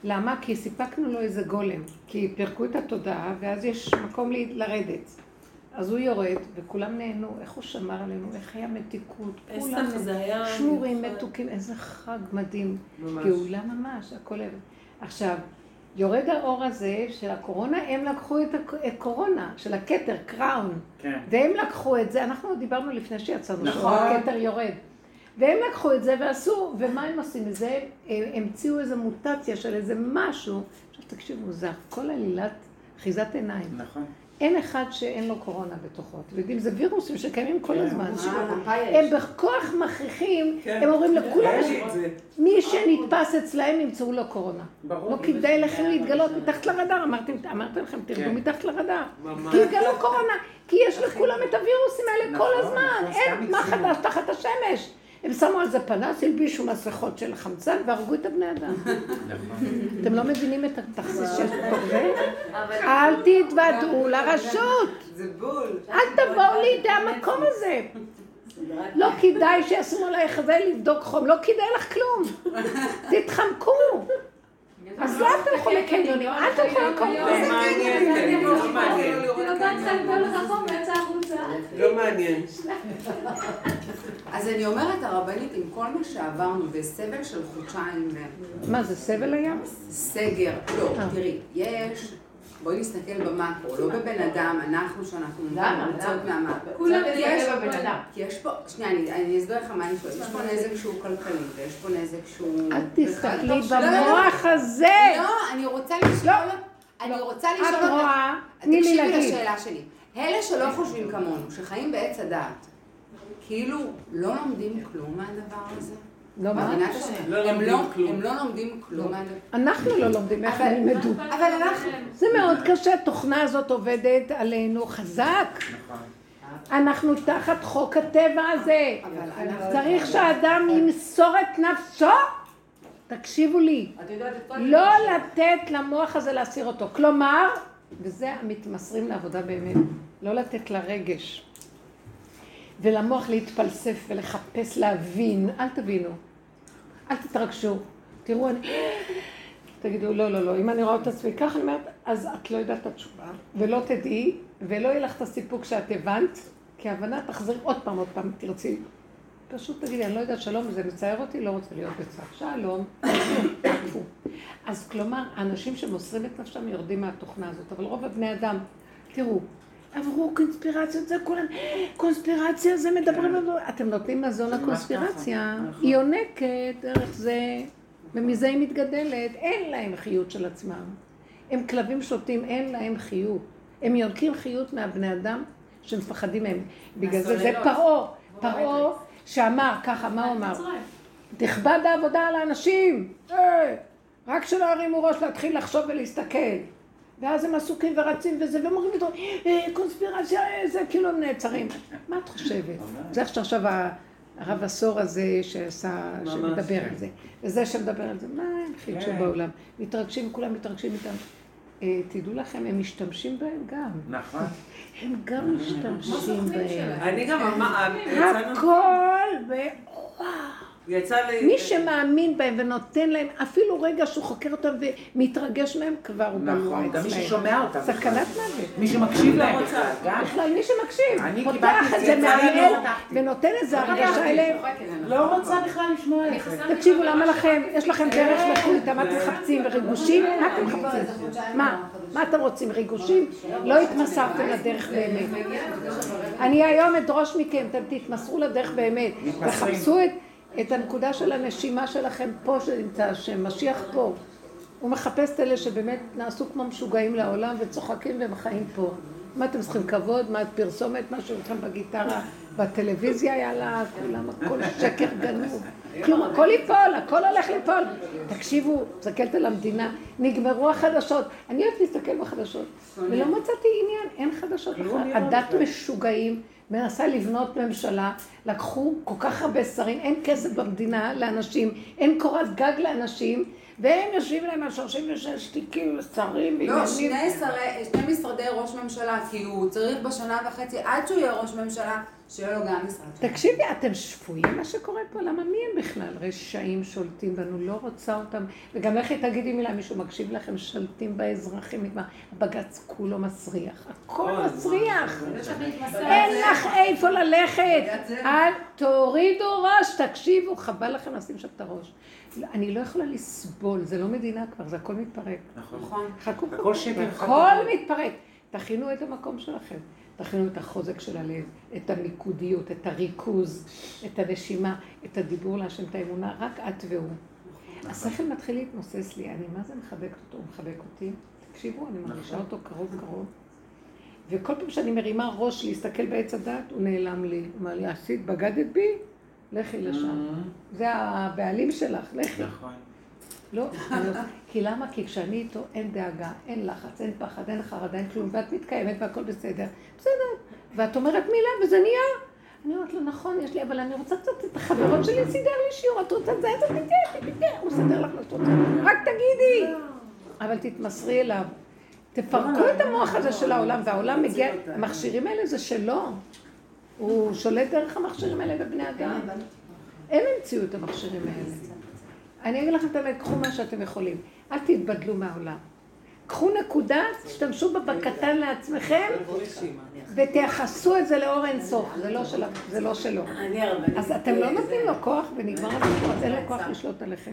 למה? כי סיפקנו לו איזה גולם. כי פירקו את התודעה, ואז יש מקום לרדת. אז הוא יורד, וכולם נהנו, איך הוא שמר עלינו, איך היה מתיקות. כולם. שמורים. מתוקים, איזה חג מדהים. ממש. גאולה ממש, הכל. עכשיו, יורד האור הזה של הקורונה, הם לקחו את הקורונה, של הכתר, קראון. כן. והם לקחו את זה, אנחנו דיברנו לפני שיצאנו, נכון. שהכתר יורד. והם לקחו את זה ועשו, ומה הם עושים מזה? הם המציאו איזו מוטציה של איזה משהו. עכשיו תקשיבו, זה הכל עלילת אחיזת עיניים. נכון. אין אחד שאין לו קורונה בתוכו. אתם יודעים, זה וירוסים שקיימים כל כן. הזמן. אה, הם בכוח מכריחים, כן. הם אומרים לכולם. מי שנתפס אצלהם ימצאו לו קורונה. לא כדאי לכם להתגלות מתחת לרדאר, אמרתם, אמרתי לכם, תרדו כן. מתחת לרדאר. כי יתגלו קורונה, כי יש לכולם את הווירוסים האלה כל נכון, הזמן, נכון, אין מה. חדש תחת השמש. הם שמו על זה פנס, הלבישו מסכות של חמצן והרגו את הבני אדם. נכון. אתם לא מבינים את התכסיס שיש בתוך זה? אל תתוודעו לרשות. זה בול. אל תבואו לידי המקום הזה. לא כדאי שישימו עלייך זה לבדוק חום, לא כדאי לך כלום. תתחמקו. *laughs* אז לא תלכו לקניונים, אל תלכו למקום לא. מעניין. אז אני אומרת, הרבנית, עם כל מה שעברנו וסבל של חודשיים מה זה, סבל היה? סגר, לא, אה. תראי, יש, בואי נסתכל במאקרו, לא בבן אדם, אנחנו שאנחנו? נמצאות? מהמאקרו. כולם יש- בבן אדם. כי יש פה, שנייה, אני- אני אסביר לך מה אני שואלת, יש פה נזק שהוא כלכלי, ויש פה נזק שהוא... אל תסתכלי לא, לא, לא. במוח הזה. לא, אני רוצה לשאול, אני רוצה לשאול את רואה, תני לי תקשיבי להגיד. לשאלה שלי. אלה שלא חושבים כמונו, שחיים בעץ הדעת, כאילו לא לומדים כלום מהדבר הזה? לא, מה? לא הם לא- כלום. הם לא לומדים כלום מהדבר. אנחנו לא לומדים איך הם ילמדו. אבל אנחנו... זה מאוד קשה, התוכנה הזאת עובדת עלינו חזק. נכון. אנחנו תחת חוק הטבע הזה. צריך שהאדם ימסור את נפשו. תקשיבו לי. לא לתת למוח הזה להסיר אותו. כלומר, וזה המתמסרים לעבודה באמת, לא לתת לרגש ולמוח להתפלסף ולחפש להבין, אל תבינו, אל תתרגשו. תראו, אני... תגידו, לא, לא, לא, אם אני רואה את עצמי ככה, אני אומרת, אז את לא יודעת את התשובה, ולא תדעי, ולא יהיה לך את הסיפוק שאת הבנת, כי ההבנה תחזרי עוד פעם, עוד פעם, תרצי. פשוט תגידי, אני לא יודעת, שלום, זה מצער אותי, לא רוצה להיות בצער. שלום. *coughs* אז כלומר, האנשים שמוסרים את נפשם יורדים מהתוכנה הזאת, אבל רוב הבני אדם, תראו, עברו קונספירציות, זה כולם, קונספירציה, זה מדברים, אתם נותנים מזון לקונספירציה, נכון. היא יונקת דרך זה, ומזה היא מתגדלת, אין להם חיות של עצמם. הם כלבים שוטים, אין להם חיות. הם יונקים חיות מהבני אדם שמפחדים מהם. בגלל זה זה. פרעה, פרעה שאמר ככה, מה הוא אמר? תכבד העבודה על האנשים, רק שלא ירימו ראש להתחיל לחשוב ולהסתכל. ואז הם עסוקים ורצים וזה, והם אומרים פתאום, אה, קונספירציה, אה, זה כאילו הם נעצרים. מה את חושבת? זה עכשיו ה- הרב עשור הזה שעשה, שמדבר. על זה, וזה שמדבר על זה, מה הם חידשו כן. בעולם? מתרגשים, כולם מתרגשים איתם. אה, תדעו לכם, הם משתמשים בהם גם. נכון. הם גם משתמשים בהם. אני גם אמר... יצאנו... הכל ב... וואו. מי שמאמין בהם ונותן להם אפילו רגע שהוא חוקר אותם ומתרגש מהם, כבר הוא בלוע נכון, גם מי. ששומע אותם. סכנת מוות. מי שמקשיב להם בכלל, מי שמקשיב, אני פותח קיבלתי את זה לא פתחתי. ונותן איזה הרגשה אליהם. לא רוצה בכלל לשמוע את זה. תקשיבו, למה לכם? יש לכם דרך איתה, מה אתם מחפשים? וריגושים? מה אתם מחפשים? מה? מה אתם רוצים? ריגושים? לא התמסרתם לדרך באמת. אני היום אדרוש מכם, אתם תתמסרו לדרך באמת. תחפשו את, את הנקודה של הנשימה שלכם פה שנמצא השם, משיח פה. הוא מחפש את אלה שבאמת נעשו כמו משוגעים לעולם וצוחקים והם חיים פה. מה אתם צריכים כבוד? מה פרסומת? מה שלכם בגיטרה? בטלוויזיה יאללה, כולם הכל שקר גנוב. כלום, הכל ייפול, הכל הולך ליפול. תקשיבו, מסתכלת על המדינה, נגמרו החדשות. אני אוהבת להסתכל בחדשות, ולא מצאתי עניין, אין חדשות בכלל. הדת משוגעים, מנסה לבנות ממשלה, לקחו כל כך הרבה שרים, אין כסף במדינה לאנשים, אין קורת גג לאנשים, והם יושבים להם על 36 תיקים, שרים, לא. שני שרי, שני משרדי ראש ממשלה, כי הוא צריך בשנה וחצי, עד שהוא יהיה ראש ממשלה, שיהיה לו גם משרד. תקשיבי, אתם שפויים מה שקורה פה? למה מי הם בכלל? רשעים שולטים בנו, לא רוצה אותם. וגם לכי תגידי מילה, מישהו מקשיב לכם, שולטים באזרחים, נגמר. הבג"ץ כולו מסריח, הכל מסריח. אין לך איפה ללכת. אל תורידו ראש, תקשיבו, חבל לכם לשים שם את הראש. אני לא יכולה לסבול, זה לא מדינה כבר, זה הכל מתפרק. נכון. חכו, הכל שקר, הכל מתפרק. תכינו את המקום שלכם. תכינו את החוזק של הלב, את המיקודיות, את הריכוז, את הנשימה, את הדיבור להשם, את האמונה, רק את והוא. השכל מתחיל להתנוסס לי, אני מה זה מחבקת אותו, הוא מחבק אותי. תקשיבו, אני מרגישה אותו קרוב קרוב. וכל פעם שאני מרימה ראש להסתכל בעץ הדת, הוא נעלם לי. הוא אומר לי, עשית, בגדת בי? לכי לשם. זה הבעלים שלך, לכי. נכון. לא, לא- *laughs* כי למה? כי כשאני איתו אין דאגה, אין לחץ, אין פחד, אין חרדה, אין כלום, ואת מתקיימת והכל בסדר. בסדר. ואת אומרת מילה וזה נהיה. אני אומרת לו, נכון, יש לי, אבל אני רוצה קצת את החברות שלי, סידר לי שיעור, את רוצה את זה, איזה תתן, תתן, הוא סדר לך מה שאת רוצה, רק תגידי. אבל תתמסרי אליו. תפרקו את המוח הזה של העולם, והעולם מגיע, המכשירים האלה זה שלו. הוא שולט דרך המכשירים האלה בבני אדם. הם המציאו את המכשירים האלה. אני אגיד לכם את האמת, קחו מה שאתם יכולים. אל תתבדלו מהעולם. קחו נקודה, תשתמשו בה בקטן לעצמכם, ותייחסו את זה לאור אינסוף. זה לא שלו. זה לא שלו. אז אתם לא נותנים לו כוח ונגמר הסיפור, אז אין לו כוח לשלוט עליכם.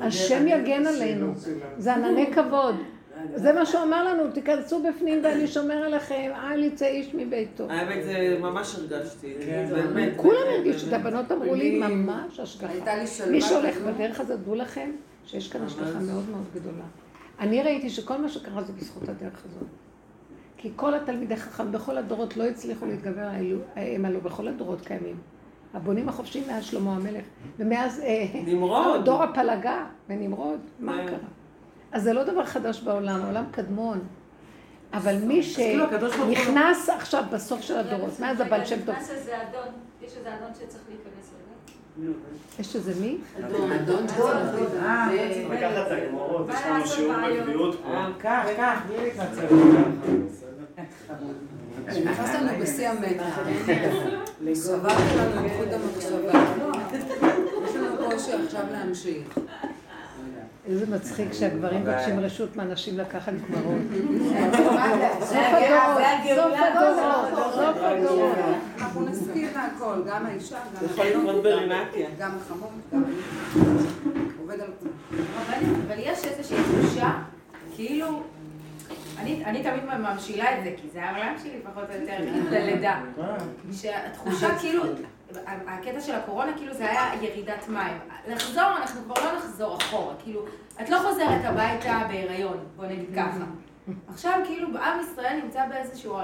השם יגן עלינו. זה ענני כבוד. זה מה שהוא אמר לנו, תיכנסו בפנים ואני שומר עליכם, אל יצא איש מביתו. האמת, זה ממש הרגשתי. כן. באמת. כולם הרגישו, את הבנות אמרו לי, ממש השגחה. מי שהולך. בדרך הזאת, דעו לכם שיש כאן השגחה מאוד מאוד גדולה. אני ראיתי שכל מה שקרה זה בזכות הדרך הזאת. כי כל התלמידי חכם בכל הדורות לא הצליחו להתגבר האלו, הם עלו בכל הדורות קיימים. הבונים החופשיים מאז שלמה המלך, ומאז אה, נמרוד. דור הפלגה ונמרוד, מה כן. קרה? אז זה לא דבר חדש בעולם, העולם קדמון. אבל מי כאילו שנכנס עכשיו בסוף של הדורות, מאז הבעל שם טוב, נכנס איזה אדון, יש איזה אדון שצריך להיכנס רגע. יש איזה מי? אדון שצריך אה, לקחת את הגמרות, יש לנו שיעור בקביעות פה. קח, קח, בלי להתנצל. נכנס לנו בשיא המתח. סבבת לנו את חוט המחשבה. יש לנו קושי עכשיו להמשיך. איזה מצחיק שהגברים מבקשים רשות מהנשים לקחת גמרות. סוף הדורות, סוף. הדורות, סוף הדורות. אנחנו נסכים להכל, גם האישה, גם החמור, גם אני. עובד על כולם. אבל, יש איזושהי תחושה, כאילו, אני, אני תמיד ממשילה את זה, כי זה העולם שלי פחות או יותר, כאילו ללידה. שהתחושה כאילו, הקטע של הקורונה, כאילו זה היה ירידת מים. לחזור, אנחנו כבר לא נחזור אחורה, כאילו, את לא חוזרת הביתה בהיריון, בוא נגיד ככה. *laughs* עכשיו כאילו עם ישראל נמצא באיזשהו, או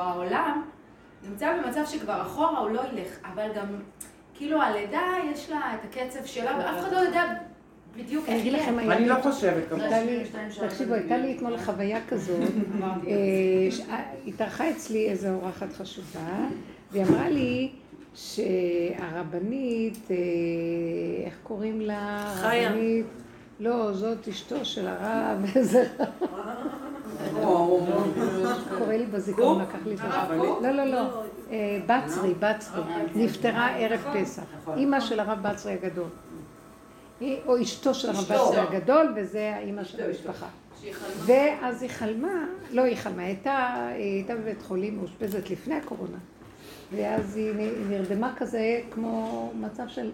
העולם נמצא במצב שכבר אחורה הוא לא ילך, אבל גם כאילו הלידה יש לה את הקצב שלה, ואף אחד לא יודע בדיוק אני איך יהיה. אני לא חושבת לי- תקשיבו, הייתה לי אתמול חוויה כזאת, *laughs* אה, אה, התארחה אצלי איזו אורחת חשובה, והיא אמרה לי שהרבנית, אה, איך קוראים לה? חיה. הרבנית, לא, זאת אשתו של הרב, *laughs* איזה... קורא לי בזיכרון, לקח לי את זה. לא, לא, לא. אה, בצרי, בצרי. נפטרה ערב פסח. אימא של הרב בצרי הגדול. היא- או אשתו של הרב בצרי הגדול, וזה האימא של המשפחה. ואז היא חלמה, לא היא חלמה, היא הייתה בבית חולים מאושפזת לפני הקורונה. ואז היא נרדמה כזה כמו מצב של,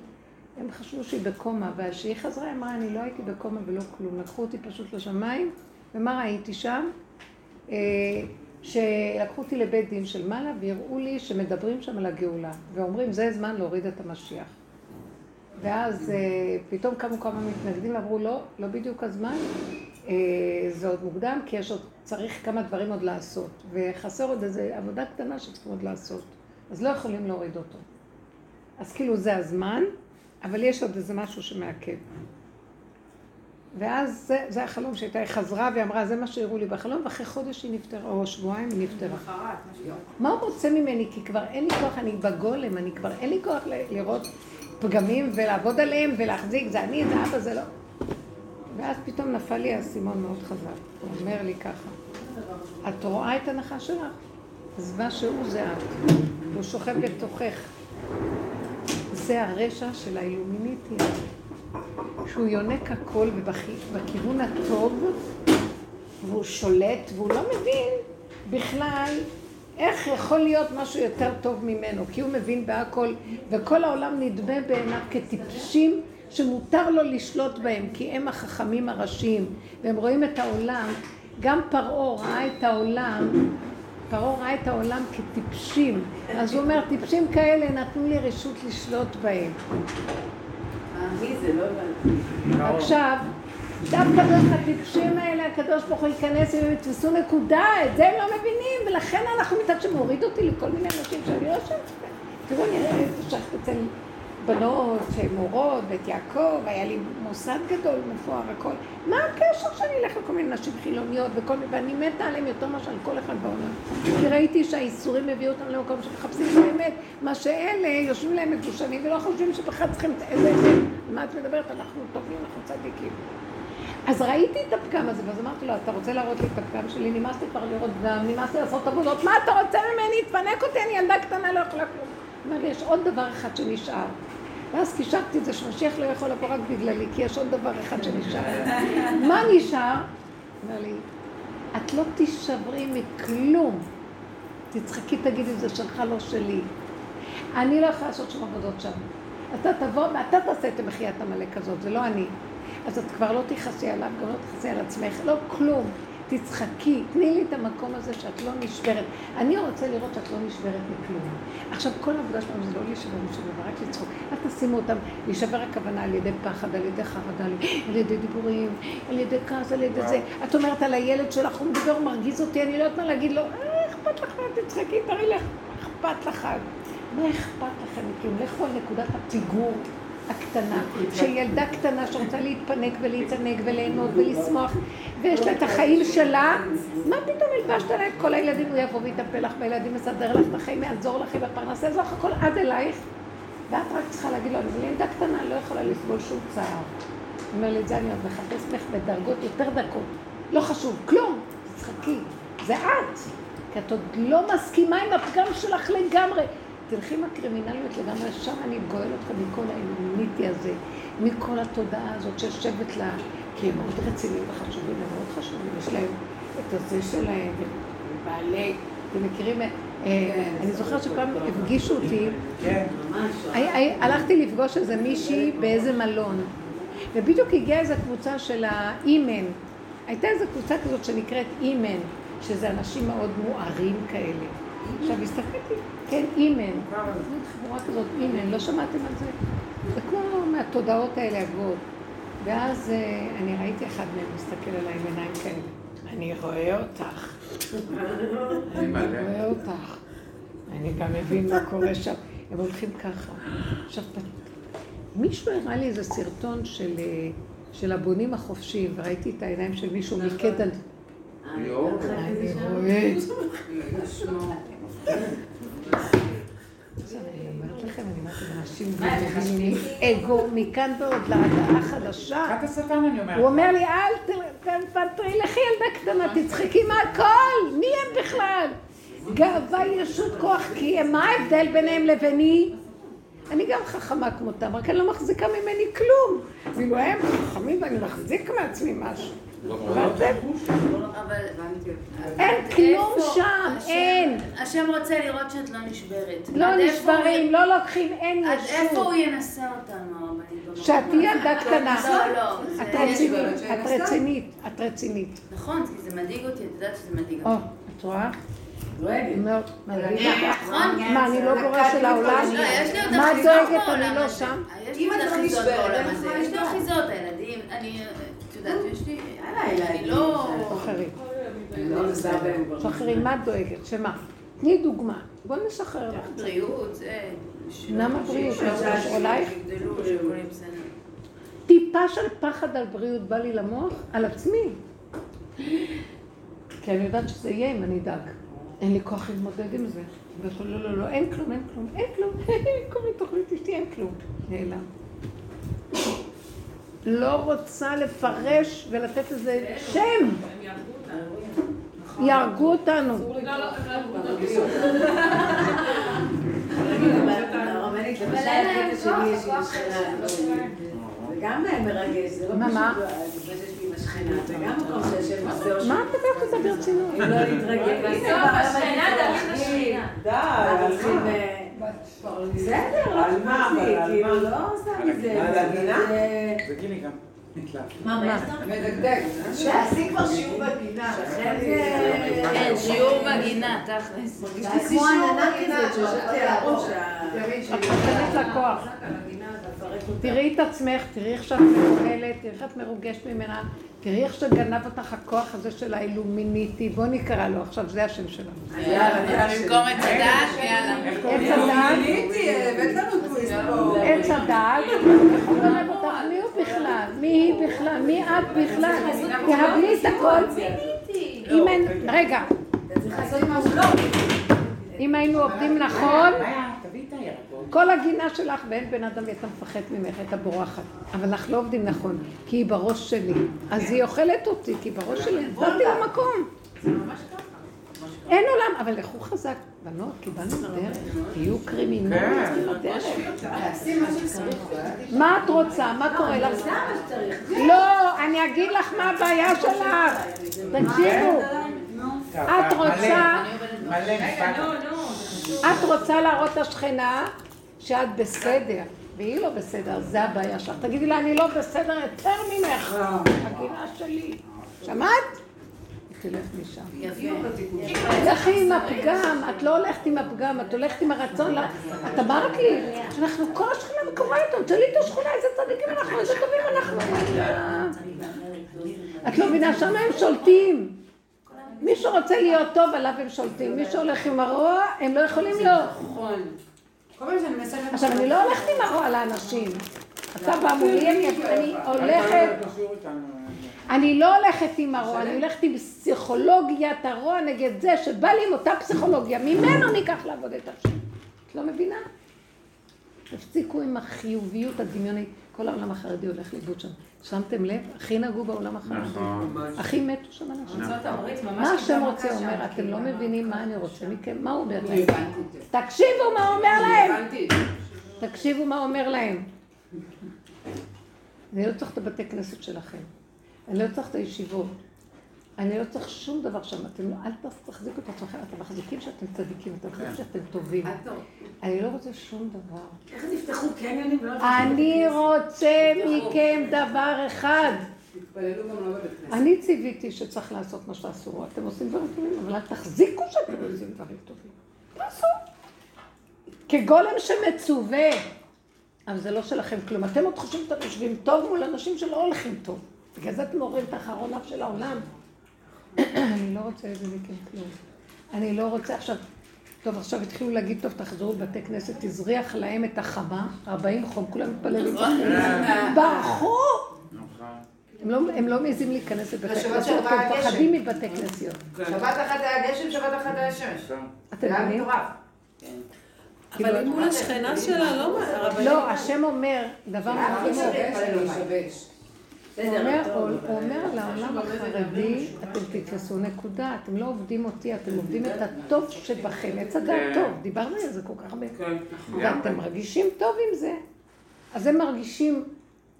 הם חשבו שהיא בקומה, וכשהיא חזרה היא אמרה, אני לא הייתי בקומה ולא כלום, לקחו אותי פשוט לשמיים, ומה ראיתי שם? אה, שלקחו אותי לבית דין של מעלה והראו לי שמדברים שם על הגאולה, ואומרים זה זמן להוריד את המשיח. ואז אה, פתאום קמו כמה מתנגדים ואמרו לא, לא בדיוק הזמן, אה, זה עוד מוקדם כי יש עוד, צריך כמה דברים עוד לעשות, וחסר עוד איזו עבודה קטנה שצריכים עוד לעשות, אז לא יכולים להוריד אותו. אז כאילו זה הזמן, אבל יש עוד איזה משהו שמעכב. ואז זה, זה החלום שהייתה, היא חזרה ואמרה, זה מה שהראו לי בחלום, ואחרי חודש היא נפטרה, או שבועיים היא נפטרה. מה הוא רוצה ממני? כי כבר אין לי כוח, אני בגולם, אני כבר אין לי כוח לראות פגמים ולעבוד עליהם ולהחזיק, זה אני, זה אבא, זה לא. ואז פתאום נפל לי האסימון מאוד חזק. הוא אומר לי ככה, את רואה את הנחש שלך? מה שהוא זה את. הוא שוכב בתוכך. זה הרשע של האילומיניטי. שהוא יונק הכל ובכיוון הטוב, והוא שולט, והוא לא מבין בכלל איך יכול להיות משהו יותר טוב ממנו, כי הוא מבין בהכל, וכל העולם נדמה בעיניו כטיפשים שמותר לו לשלוט בהם, כי הם החכמים הראשיים, והם רואים את העולם, גם פרעה ראה את העולם, פרעה ראה את העולם כטיפשים, אז הוא אומר, טיפשים כאלה נתנו לי רשות לשלוט בהם. מי זה? לא הבנתי. עכשיו, דווקא דרך הטיפשים האלה הקדוש ברוך הוא ייכנס והם יתפסו נקודה, את זה הם לא מבינים, ולכן אנחנו מתעקשים, מוריד אותי לכל מיני אנשים שאני לא בהם. תראו, אני ישבת אצל בנות, מורות, בית יעקב, היה לי מוסד גדול, מפואר, הכל. מה הקשר שאני אלך לכל מיני נשים חילוניות וכל מיני, ואני מתה עליהם יותר מאשר על כל אחד בעולם. כי ראיתי שהאיסורים הביאו אותם למקום שמחפשים את האמת, מה שאלה יושבים להם מדושנים ולא חושבים שבכלל צריכים איזה אמת. מה את מדברת? אנחנו טובים, אנחנו צדיקים. אז ראיתי את הפגם הזה, ואז אמרתי לו, אתה רוצה להראות לי את הפגם שלי? נמאס לי כבר לראות פגם, נמאס לי לעשות עבודות, מה אתה רוצה ממני? תפנק אותי, אני ילדה קטנה, לא יכולה כלום. אומר לי, יש עוד דבר אחד שנשאר. ואז קישרתי את זה שמשיח לא יכול לבוא רק בגללי, כי יש עוד דבר אחד שנשאר. מה נשאר? אומר לי, את לא תישברי מכלום. תצחקי, תגידי, זה שלך, לא שלי. אני לא יכולה לעשות שום עבודות שם. אתה תבוא ואתה תעשה את המחיית עמלק הזאת, זה לא אני. אז את כבר לא תכעסי עליו, גם לא תכעסי על עצמך, לא כלום. תצחקי, תני לי את המקום הזה שאת לא נשברת. אני רוצה לראות שאת לא נשברת מכלום. עכשיו, כל העבודה שלנו זה לא להישבר משבר, רק לצחוק. אל תשימו אותם, להישבר הכוונה על ידי פחד, על ידי חרדה, על ידי דיבורים, על ידי כעס, על ידי זה. את אומרת על הילד שלך, הוא מדבר, הוא מרגיז אותי, אני לא יודעת מה להגיד לו, אה, אכפת לך, תצחקי, תראי לך, אכפת לך. מה אכפת לכם מכלום? לכו על נקודת הפיגור הקטנה, של ילדה קטנה שרוצה להתפנק ולהתענג וליהנות ולשמוח, ויש לה את החיים שלה, מה פתאום הלבשת לה את כל הילדים, הוא יבוא ויטפל לך בילדים, יסדר לך את החיים, יעזור לך בפרנסה, יעזור לך הכל עד אלייך, ואת רק צריכה להגיד לו, אבל ילדה קטנה לא יכולה לסבול שום צער. הוא אומר לי, את זה אני עוד מחפש ממך בדרגות יותר דקות. לא חשוב, כלום, תצחקי, זה את. כי את עוד לא מסכימה עם הפגם שלך לגמרי. תלכי עם הקרימינליות לגמרי, שם אני גואל אותך מכל האלומיניטי הזה, מכל התודעה הזאת שיושבת לה, כי הם מאוד רציניים וחשובים, הם מאוד חשובים, יש להם את הזה שלהם, בעלי, אתם מכירים, אה, אני זוכרת שפעם הפגישו אותי, הי- הלכתי לפגוש איזה מישהי באיזה מלון, ובדיוק הגיעה איזו קבוצה של האימן, הייתה איזו קבוצה כזאת שנקראת אימן, שזה אנשים מאוד מוארים כאלה. עכשיו הסתכלתי, כן, אימן, זאת חבורה כזאת, אימן, לא שמעתם על זה? זה כמו מהתודעות האלה הגבוהות. ואז אה, אני ראיתי אחד מהם מסתכל עליי עם עיניים כאלה. אני רואה אותך. אני רואה אותך. אני גם מבין מה קורה שם. הם הולכים ככה. עכשיו, מישהו הראה לי איזה סרטון של, אה, של הבונים החופשיים, וראיתי את העיניים של מישהו מקטע. אני רואה. *laughs* אגו מכאן ועוד להדעה חדשה. רק השטן אני אומרת. הוא אומר לי, אל תוותרי, לכי ילדה קטנה, תצחקי מהכל, מי הם בכלל? גאווה, ישות כוח, כי מה ההבדל ביניהם לביני? אני גם חכמה כמותם, רק אני לא מחזיקה ממני כלום. ואילו הם חכמים ואני מחזיק מעצמי משהו. אין כלום שם, אין. השם רוצה לראות שאת לא נשברת. לא נשברים, לא לוקחים, אין עד איפה הוא ישות. ינסה אותנו, הרבנית? שאת תהיי ילדה קטנה. לא, לא. זה- את רצינית, את רצינית, את רצינית. נכון, כי זה מדאיג אותי, את יודעת שזה מדאיג או, אותי. את רואה? מאוד. נכון? מה, אני לא גורה של העולם? לא, מה את דואגת? אני לא. שם. אם את לא נשברת, יש לי. אחיזות, הילדים, אני, יודעת, יש לי, אני לא... שחררי. לא, כבר. שחררי, מה את דואגת? שמה? תני דוגמה. בוא נשחרר לך. בריאות, זה... למה בריאות? בסדר. טיפה של פחד על בריאות בא לי למוח, על עצמי. כי אני יודעת שזה יהיה אם אני אדאג. אין לי כוח להתמודד עם זה. ואתה לא, לא, לא, אין כלום, אין כלום, אין כלום. *laughs* כל מיני תוכנית אשתי, אין כלום. נעלם. לא רוצה לפרש ולתת לזה שם. יהרגו אותנו. לא, לא, לא גם מרגש, זה לא? פשוט זה שיש לי עם השכנה, זה גם מקום שהשם עושה או מה את מדברת על זה ברצינות? לא להתרגל. בסוף השכנה תמיד השכנה. די, אה, בסדר, אבל על כאילו, מה? לא סתם מזה. על הגינה? זה- גילי גם. מה, מה יש לך? מדקדק. שעשי כבר שיעור בגינה. שכן זה... כן, שיעור בגינה, תכלס. תעשי כמו עננה כזאת שיושבת לי על הראש. את נותנת לה כוח. תראי את עצמך, תראי איך שאת תראי איך את מרוגשת ממנה, תראי איך שגנב אותך הכוח הזה של האילומיניטי. בוא נקרא לו, עכשיו זה השם שלנו. יאללה, במקום את הדעת, יאללה. עץ הדעת, גיליתי, הבאת לנו טוויסט פה. עץ הדעת, איך הוא גנב אותך? מי הוא בכלל? מי היא בכלל? מי את בכלל? תהבלי את הכל. אם אין, רגע, אם היינו עובדים נכון, כל הגינה שלך ואין בן אדם והייתה מפחד ממך, הייתה בורחת. אבל אנחנו לא עובדים נכון, כי היא בראש שלי. אז היא אוכלת אותי, כי בראש שלי נתתי לה מקום. אין עולם, אבל לכו חזק. בנות, קיבלנו דרך, תהיו קרימינלים, כן. בדרך. מה את רוצה? מה קורה לך? לא, אני אגיד לך מה הבעיה שלך. תקשיבו, את רוצה... את רוצה להראות לשכנה שאת בסדר, והיא לא בסדר, זה הבעיה שלך. תגידי לה, אני לא בסדר יותר ממך, הגינה שלי. שמעת? היא תלך משם. לכי עם הפגם, את לא הולכת עם הפגם, את הולכת עם הרצון, את אמרת לי שאנחנו כל השכונה מקורה איתנו, תשאלי את השכונה איזה צדיקים אנחנו, איזה טובים אנחנו. את לא מבינה, שם הם שולטים. מי שרוצה להיות טוב, עליו הם שולטים. מי שהולך עם הרוע, הם לא יכולים להיות. עכשיו, אני לא הולכת עם הרוע לאנשים. אתה בא מולי, אני- הולכת... אני לא הולכת עם הרוע, אני הולכת עם פסיכולוגיית הרוע נגד זה שבא לי עם אותה פסיכולוגיה, ממנו ניקח לעבוד את השם. את לא מבינה? תפסיקו עם החיוביות הדמיונית. כל העולם החרדי הולך לאיבוד שם. שמתם לב? הכי נהגו בעולם החרדי. הכי מתו שם אנשים. ארצות הברית ממש מה השם רוצה אומר? אתם לא? מבינים מה אני רוצה מכם? מה הוא אומר להם? תקשיבו מה הוא אומר להם! תקשיבו מה הוא אומר להם. אני לא צריך את הבתי כנסת שלכם. אני לא צריך את הישיבות. אני לא צריך שום דבר שם. אתם לא, אל תחזיקו את עצמכם. אתם מחזיקים שאתם צדיקים, אתם חושבים שאתם טובים. אני לא רוצה שום דבר. איך תפתחו קניונים ולא... אני רוצה מכם דבר אחד. לא. אני ציוויתי שצריך לעשות מה שאסור. אתם עושים דברים טובים, אבל אל תחזיקו שאתם עושים דברים טובים. תעשו. כגולם שמצווה. אבל זה לא שלכם כלום. אתם עוד חושבים שאתם יושבים טוב מול אנשים שלא הולכים טוב. בגלל זה אתם עוררים את האחרונה של העולם. אני לא רוצה את זה מכם כלום. אני לא רוצה עכשיו... טוב, עכשיו התחילו להגיד, טוב, תחזרו לבתי כנסת, תזריח להם את החמה, 40 חום, כולם מתפללים. ברחו! הם לא, הם לא מעזים להיכנס לבתי כנסיות, שעברה כי הם מפחדים מבתי כנסיות. שבת אחת היה גשם, שבת אחת היה שמש. אתם זה היה מבינים? אבל אם מול השכנה שלה, לא. לא, השם אומר דבר מאוד מאוד. הוא אומר, אומר לעולם החרדי, אתם תתפסו נקודה, אתם לא עובדים אותי, אתם עובדים את הטוב שבכם, עץ הדעת טוב, דיברנו על זה כל כך הרבה. ואתם מרגישים טוב עם זה. אז הם מרגישים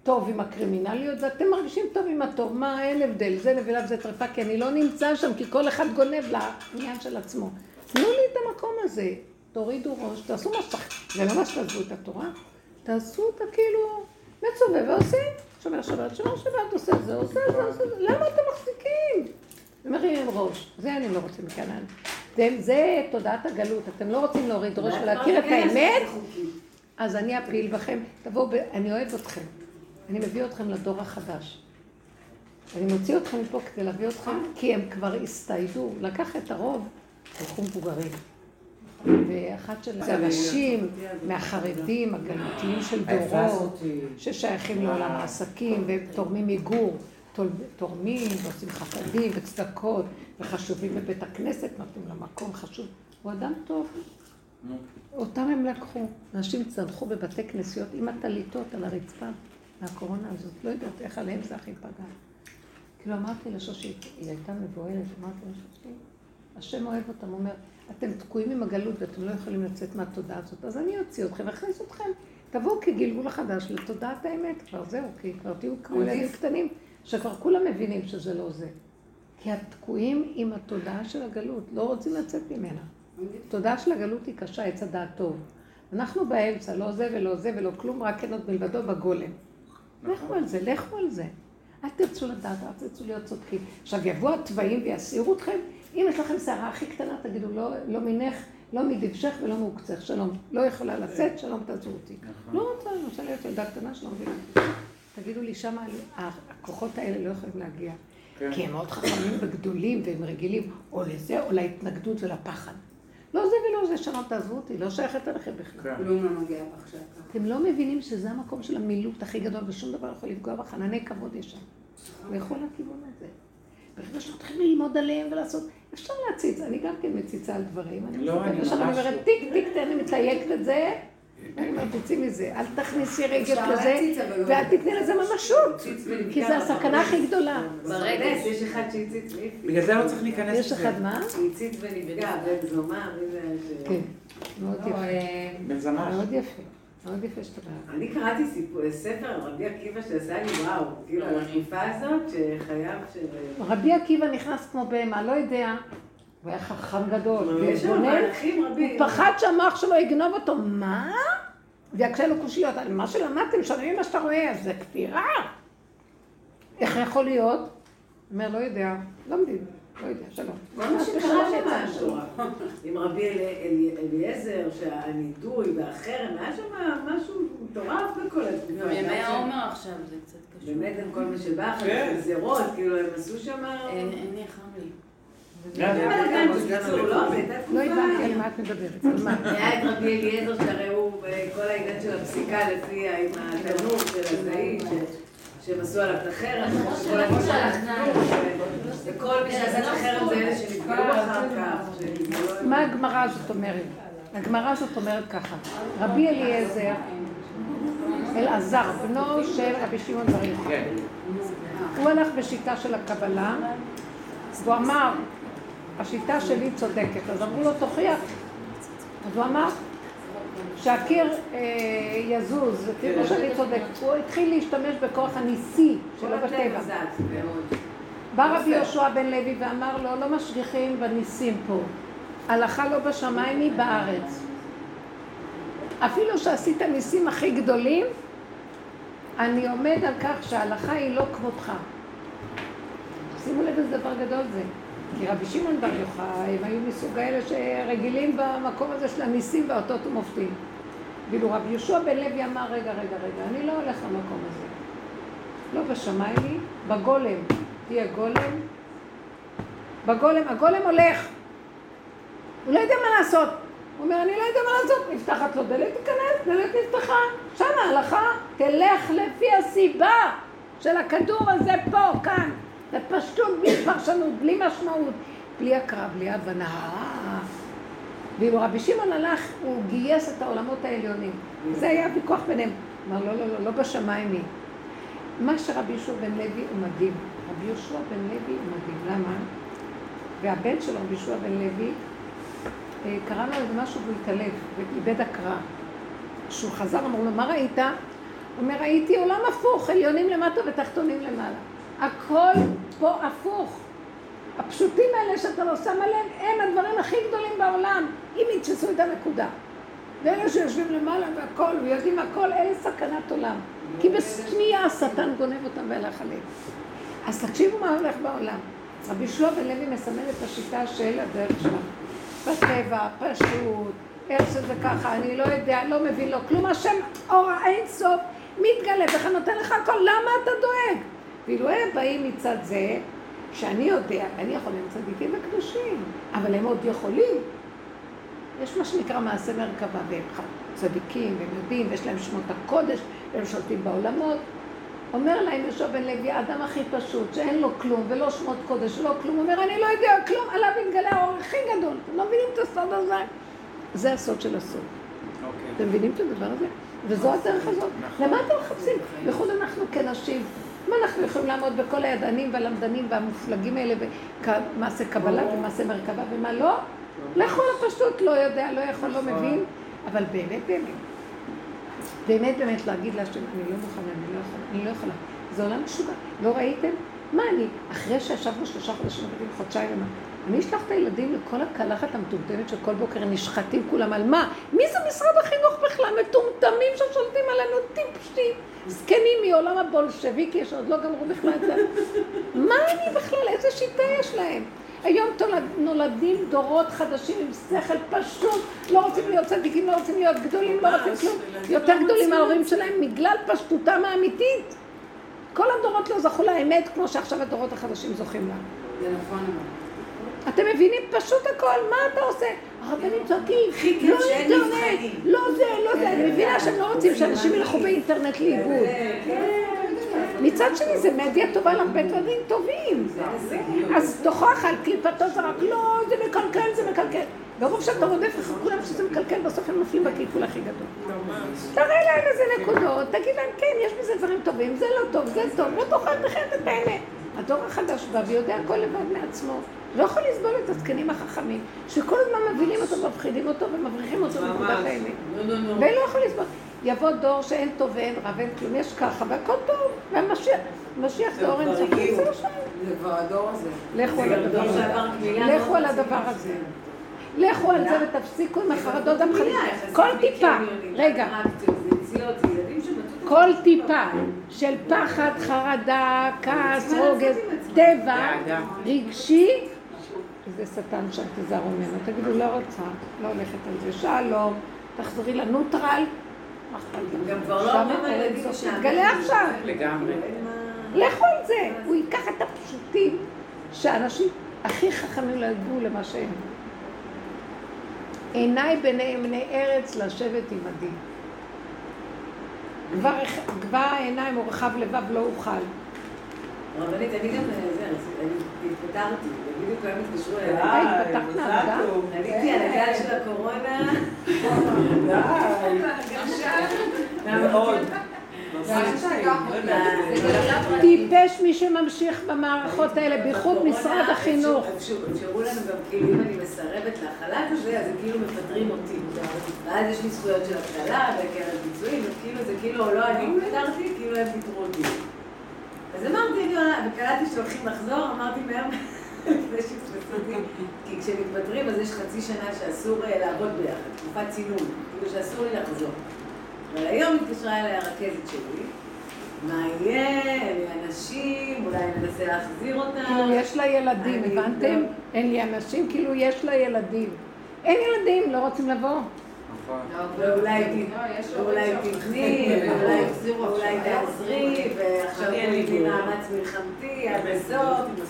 טוב עם הקרימינליות, ואתם מרגישים טוב עם הטוב. מה, אין הבדל, זה נבלה וזה טרפה, כי אני לא נמצא שם, כי כל אחד גונב לעניין של עצמו. תנו לי את המקום הזה, תורידו ראש, תעשו מה שצריך. זה לא מה שתעזבו את התורה, תעשו אותה כאילו מצווה ועושים. שומר שבת, שומר שבת, עושה זה, עושה זה, עושה זה. למה אתם מחזיקים? ומרימים ראש. זה אני לא רוצה מכאן. זה, תודעת הגלות. אתם לא רוצים להוריד ראש ולהכיר את האמת? אז אני אפיל בכם. תבואו. אני אוהב אתכם. אני מביא אתכם לדור החדש. אני מוציא אתכם מפה כדי להביא אתכם, כי הם כבר הסתיידו. לקח את הרוב, הלכו מבוגרים. ואחת של אנשים מהחרדים הגלותיים של דורות, ששייכים לעולם העסקים ותורמים מגור, תורמים ועושים חסדים וצדקות וחשובים בבית הכנסת, נותנים לה מקום חשוב. הוא אדם טוב. אותם הם לקחו. אנשים צנחו בבתי כנסיות עם הטליתות על הרצפה מהקורונה הזאת. לא יודעת איך עליהם זה הכי פגע. כאילו אמרתי לשושית, היא הייתה מבוהלת, אמרתי לשושית, השם אוהב אותם, הוא אומר, אתם תקועים עם הגלות ואתם לא יכולים לצאת מהתודעה הזאת, אז אני אוציא אתכם ואכניס אתכם. תבואו כגלגול החדש לתודעת האמת, כבר זהו, כי כבר תהיו כמו ילדים קטנים, שכבר כולם מבינים שזה לא זה. כי התקועים עם התודעה של הגלות, לא רוצים לצאת ממנה. התודעה של הגלות היא קשה, עץ הדעת טוב. אנחנו באמצע, לא זה ולא זה ולא כלום, רק אין עוד מלבדו בגולם. לכו על זה, לכו על זה. אל תרצו לדעת, אל תרצו להיות צודקים. עכשיו יבואו התוואים ויסירו אתכם, אם יש לכם שערה הכי קטנה, תגידו, לא, לא מינך, לא מדבשך ולא מעוקצך, שלום. לא יכולה לצאת, שלום תעזו אותי. לא רוצה, אני רוצה להיות ילדה קטנה שלא מבינה. תגידו לי, שמה הכוחות האלה לא יכולים להגיע. כי הם מאוד חכמים וגדולים והם רגילים או לזה או להתנגדות ולפחד. לא זה ולא זה, שלום תעזבו אותי, לא שייכת אליכם בכלל. כלום לא מגיע עכשיו. אתם לא מבינים שזה המקום של המילוט הכי גדול ושום דבר לא יכול לפגוע בך, ענני כבוד יש שם. לכו לכיוון הזה. ברגע שמתחילים ללמוד עליהם ולעשות, אפשר להציץ, אני גם כן מציצה על דברים. אני לא, אני ממש... אני אומרת, טיק טיק, תן לי מתלייקת את זה. אני אומרת, תצאי מזה, אל תכניסי רגל כזה, ואל תתני לזה ממשות, כי זו הסכנה הכי גדולה. ברגע יש אחד שהציץ והפליץ. בגלל זה לא צריך להיכנס לזה. יש אחד מה? הציץ ונפגע, בן ש... כן, מאוד יפה. מאוד יפה. מאוד יפה שאתה בא. אני קראתי ספר על רבי עקיבא שעשה לי וואו, כאילו על השאיפה הזאת שחייב ש... רבי עקיבא נכנס כמו בהמה, לא יודע. הוא היה חכם גדול, יש והתבונן, מהלכים הוא רבים. פחד שהמוח שלו יגנוב אותו. מה? ויקשה לו קושיות. על מה שלמדתם, שומעים מה שאתה רואה, זה כפירה. איך יכול להיות? הוא אומר, לא יודע, לומדים, לא יודע, שלום. כל מה שקרה שם משהו. עם רבי אלי- אלי- אליעזר, שהנידוי והחרם, היה שם משהו מטורף בכל. גם ימי העומר עכשיו זה קצת קשור. באמת עם כל מה שבא אחרי כן. זה, גזירות, כאילו הם עשו שם... אין לי חם לי. בלגן, בקיצור, לא, לא. הבנתי על מה את מדברת, על מה? היה את רבי אליעזר, שהרי הוא בכל העניין של הפסיקה לפי עם התנור של הזעית, ש- שהם עשו עליו את החרם, וכל מי שעשה את החרם זה אלה שנפגעו אחר כך. מה הגמרא הזאת אומרת? הגמרא הזאת אומרת ככה, רבי אליעזר, אלעזר, בנו של רבי שמעון בר יוחאי. כן. הוא הלך בשיטה של הקבלה, והוא אמר, השיטה שלי צודקת. אז אמרו לו, תוכיח. אז הוא אמר, שהקיר אה, יזוז, ותראו שאני צודקת. הוא התחיל להשתמש בכוח הניסי שלו בטבע. בא רבי יהושע בן לוי ואמר לו, לא משגיחים בניסים פה. הלכה לא בשמיים היא בארץ. אפילו שעשית ניסים הכי גדולים, אני עומד על כך שההלכה היא לא כמותך. שימו לב איזה דבר גדול זה. כי רבי שמעון בר יוחאי, הם היו מסוג האלה שרגילים במקום הזה של הניסים והאותות ומופתים. ואילו רבי יהושע בן לוי אמר, רגע, רגע, רגע, אני לא הולך למקום הזה. לא בשמיים היא, בגולם. תהיה גולם. בגולם, הגולם הולך. הוא לא יודע מה לעשות. הוא אומר, אני לא יודע מה לעשות. נפתחת לו דלת, תיכנס, דלת נפתחה. שם ההלכה, תלך לפי הסיבה של הכדור הזה פה, כאן. בפשטות, בלי פרשנות, בלי משמעות, בלי הקרא, בלי הבנה. ואילו רבי שמעון הלך, הוא גייס את העולמות העליונים. זה היה הוויכוח ביניהם. אמר, לא, לא, לא, לא בשמיים היא. מה שרבי יהושע בן לוי הוא מדהים. רבי יהושע בן לוי הוא מדהים. למה? והבן שלו, רבי יהושע בן לוי, אה, קרא לו איזה משהו והוא התעלף, ואיבד הקרא. כשהוא חזר, אמרו לו, מה ראית? הוא אומר, ראיתי עולם הפוך, עליונים למטה ותחתונים למעלה. הכל פה הפוך. הפשוטים האלה שאתה לא שם עליהם, הם הדברים הכי גדולים בעולם, אם יתפסו את הנקודה. ואלה שיושבים למעלה והכל, ויודעים הכל, אלה סכנת עולם. כי בשנייה השטן גונב אותם והלך עליהם. אז תקשיבו מה הולך בעולם. רבי שלום בן לוי מסמן את השיטה של הדרך שלנו. בטבע, פשוט, איך שזה ככה, אני לא יודע, לא מבין לו כלום. השם אור האין סוף מתגלה בך, נותן לך הכל, למה אתה דואג? ואילו הם באים מצד זה, שאני יודע, אני יכול להיות צדיקים וקדושים, אבל הם עוד יכולים. יש מה שנקרא מעשה מרכבה, והם צדיקים, והם יודעים, ויש להם שמות הקודש, והם שולטים בעולמות. אומר להם יהושע בן לוי, האדם הכי פשוט, שאין לו כלום, ולא שמות קודש, ולא כלום, הוא אומר, אני לא יודע כלום, עליו יתגלה האור הכי גדול. אתם לא מבינים את הסוד הזה? זה הסוד של הסוד. אוקיי. אתם מבינים את הדבר הזה? וזו הדרך הזאת. למה אתם מחפשים? בייחוד אנחנו כנשים. מה אנחנו יכולים לעמוד בכל הידענים והלמדנים והמופלגים האלה במעשה קבלה ומעשה מרכבה ומה לא? לכו לפשטות, לא יודע, לא יכול, לא מבין, אבל באמת באמת. באמת באמת להגיד להשם, אני לא מוכנה, אני לא יכולה, אני לא יכולה. זה עולם משוגע. לא ראיתם? מה אני, אחרי שישבנו שלושה חודשים, חודשיים ומה, אני אשלח את הילדים לכל הקלחת המטומטמת של כל בוקר, נשחטים כולם על מה? מי זה משרד החינוך בכלל? מטומטמים ששולטים עלינו, טיפשים, זקנים מעולם הבולשביקי שעוד לא גמרו בכלל את זה. *laughs* מה אני בכלל? איזה שיטה יש להם? היום תולד, נולדים דורות חדשים עם שכל פשוט, לא רוצים להיות צדיקים, לא רוצים להיות גדולים, לא רוצים כלום, יותר גדולים מההורים שלהם בגלל פשטותם האמיתית. כל הדורות לא זכו לאמת כמו שעכשיו הדורות החדשים זוכים לה. זה נכון. אתם מבינים פשוט הכל, מה אתה עושה? הרבנים צועקים, לא אינטרנט, לא זה, לא זה, אני מבינה שהם לא רוצים שאנשים ילכו באינטרנט לאיבוד. מצד שני זה מדיה טובה להרבה דברים טובים. אז תוכח על קליפתו זרק, לא, זה מקלקל, זה מקלקל. ברוב שאתה רודף אחרי כולם שזה מקלקל, בסוף הם נופלים בקלקול הכי גדול. תראה להם איזה נקודות, תגיד להם, כן, יש בזה דברים טובים, זה לא טוב, זה טוב, לא תאכל בכלל את האמת. הדור החדש בא ויודע הכל לבד מעצמו. לא יכול לסבול את הזקנים החכמים, שכל הזמן מבינים אותו, מפחידים אותו ומבריחים אותו מנקודת האמת. ואין לא יכול לסבול. יבוא דור שאין טוב ואין רע ואין כלום, יש ככה, והכל טוב, והמשיח, משיח זה אורן זה לא. זה כבר הדור הזה. לכו על הדבר הזה. לכו על הדבר הזה. לכו על זה ותפסיקו עם החרדות המחליטות. כל טיפה, רגע, כל טיפה של פחד, חרדה, כעס, רוגז, טבע, רגשי, זה שטן שם, תיזהרו ממנו. תגידו, לא רוצה, לא הולכת על זה. שלום, תחזרי לנוטרל. גם כבר לא אומרים לילדים שם. תגלה עכשיו. לגמרי. לכו על זה. הוא ייקח את הפשוטים שהאנשים הכי חכמים לא יגיעו למה שהם. עיניי בני בני ארץ לשבת עמדי. כבר, כבר העיניים הוא רחב לבב לא אוכל. רבנית, אני גם, זה, אני התפטרתי, בדיוק היום התקשרו אליי. אה, מהעבודה? עליתי על הגל של הקורונה. מאוד. טיפש מי שממשיך במערכות האלה, בייחוד משרד החינוך. אפשרו לנו גם, כאילו, אם אני מסרבת להחלת הזה, אז כאילו מפטרים אותי. ואז יש לי זכויות של אבטלה וקרן פיצויים, וכאילו זה כאילו, לא אני פטרתי, כאילו הם פיטרו אותי. אז אמרתי, וקלטתי שהולכים לחזור, אמרתי מהר לפני שיתפסו אותי, כי כשמתפטרים אז יש חצי שנה שאסור אה, לעבוד ביחד, תקופת צינון, כאילו שאסור לי לחזור. אבל היום התקשרה אליי הרכזת שלי, מה יהיה, אין לי אנשים, אולי ננסה להחזיר אותם. כאילו יש לה ילדים, אני הבנתם? לא- אין לי אנשים, כאילו יש לה ילדים. אין ילדים, לא רוצים לבוא. ואולי אולי תבני, ואולי אולי תעזרי, ועכשיו אגיד. מאמץ מלחמתי עד הסוף.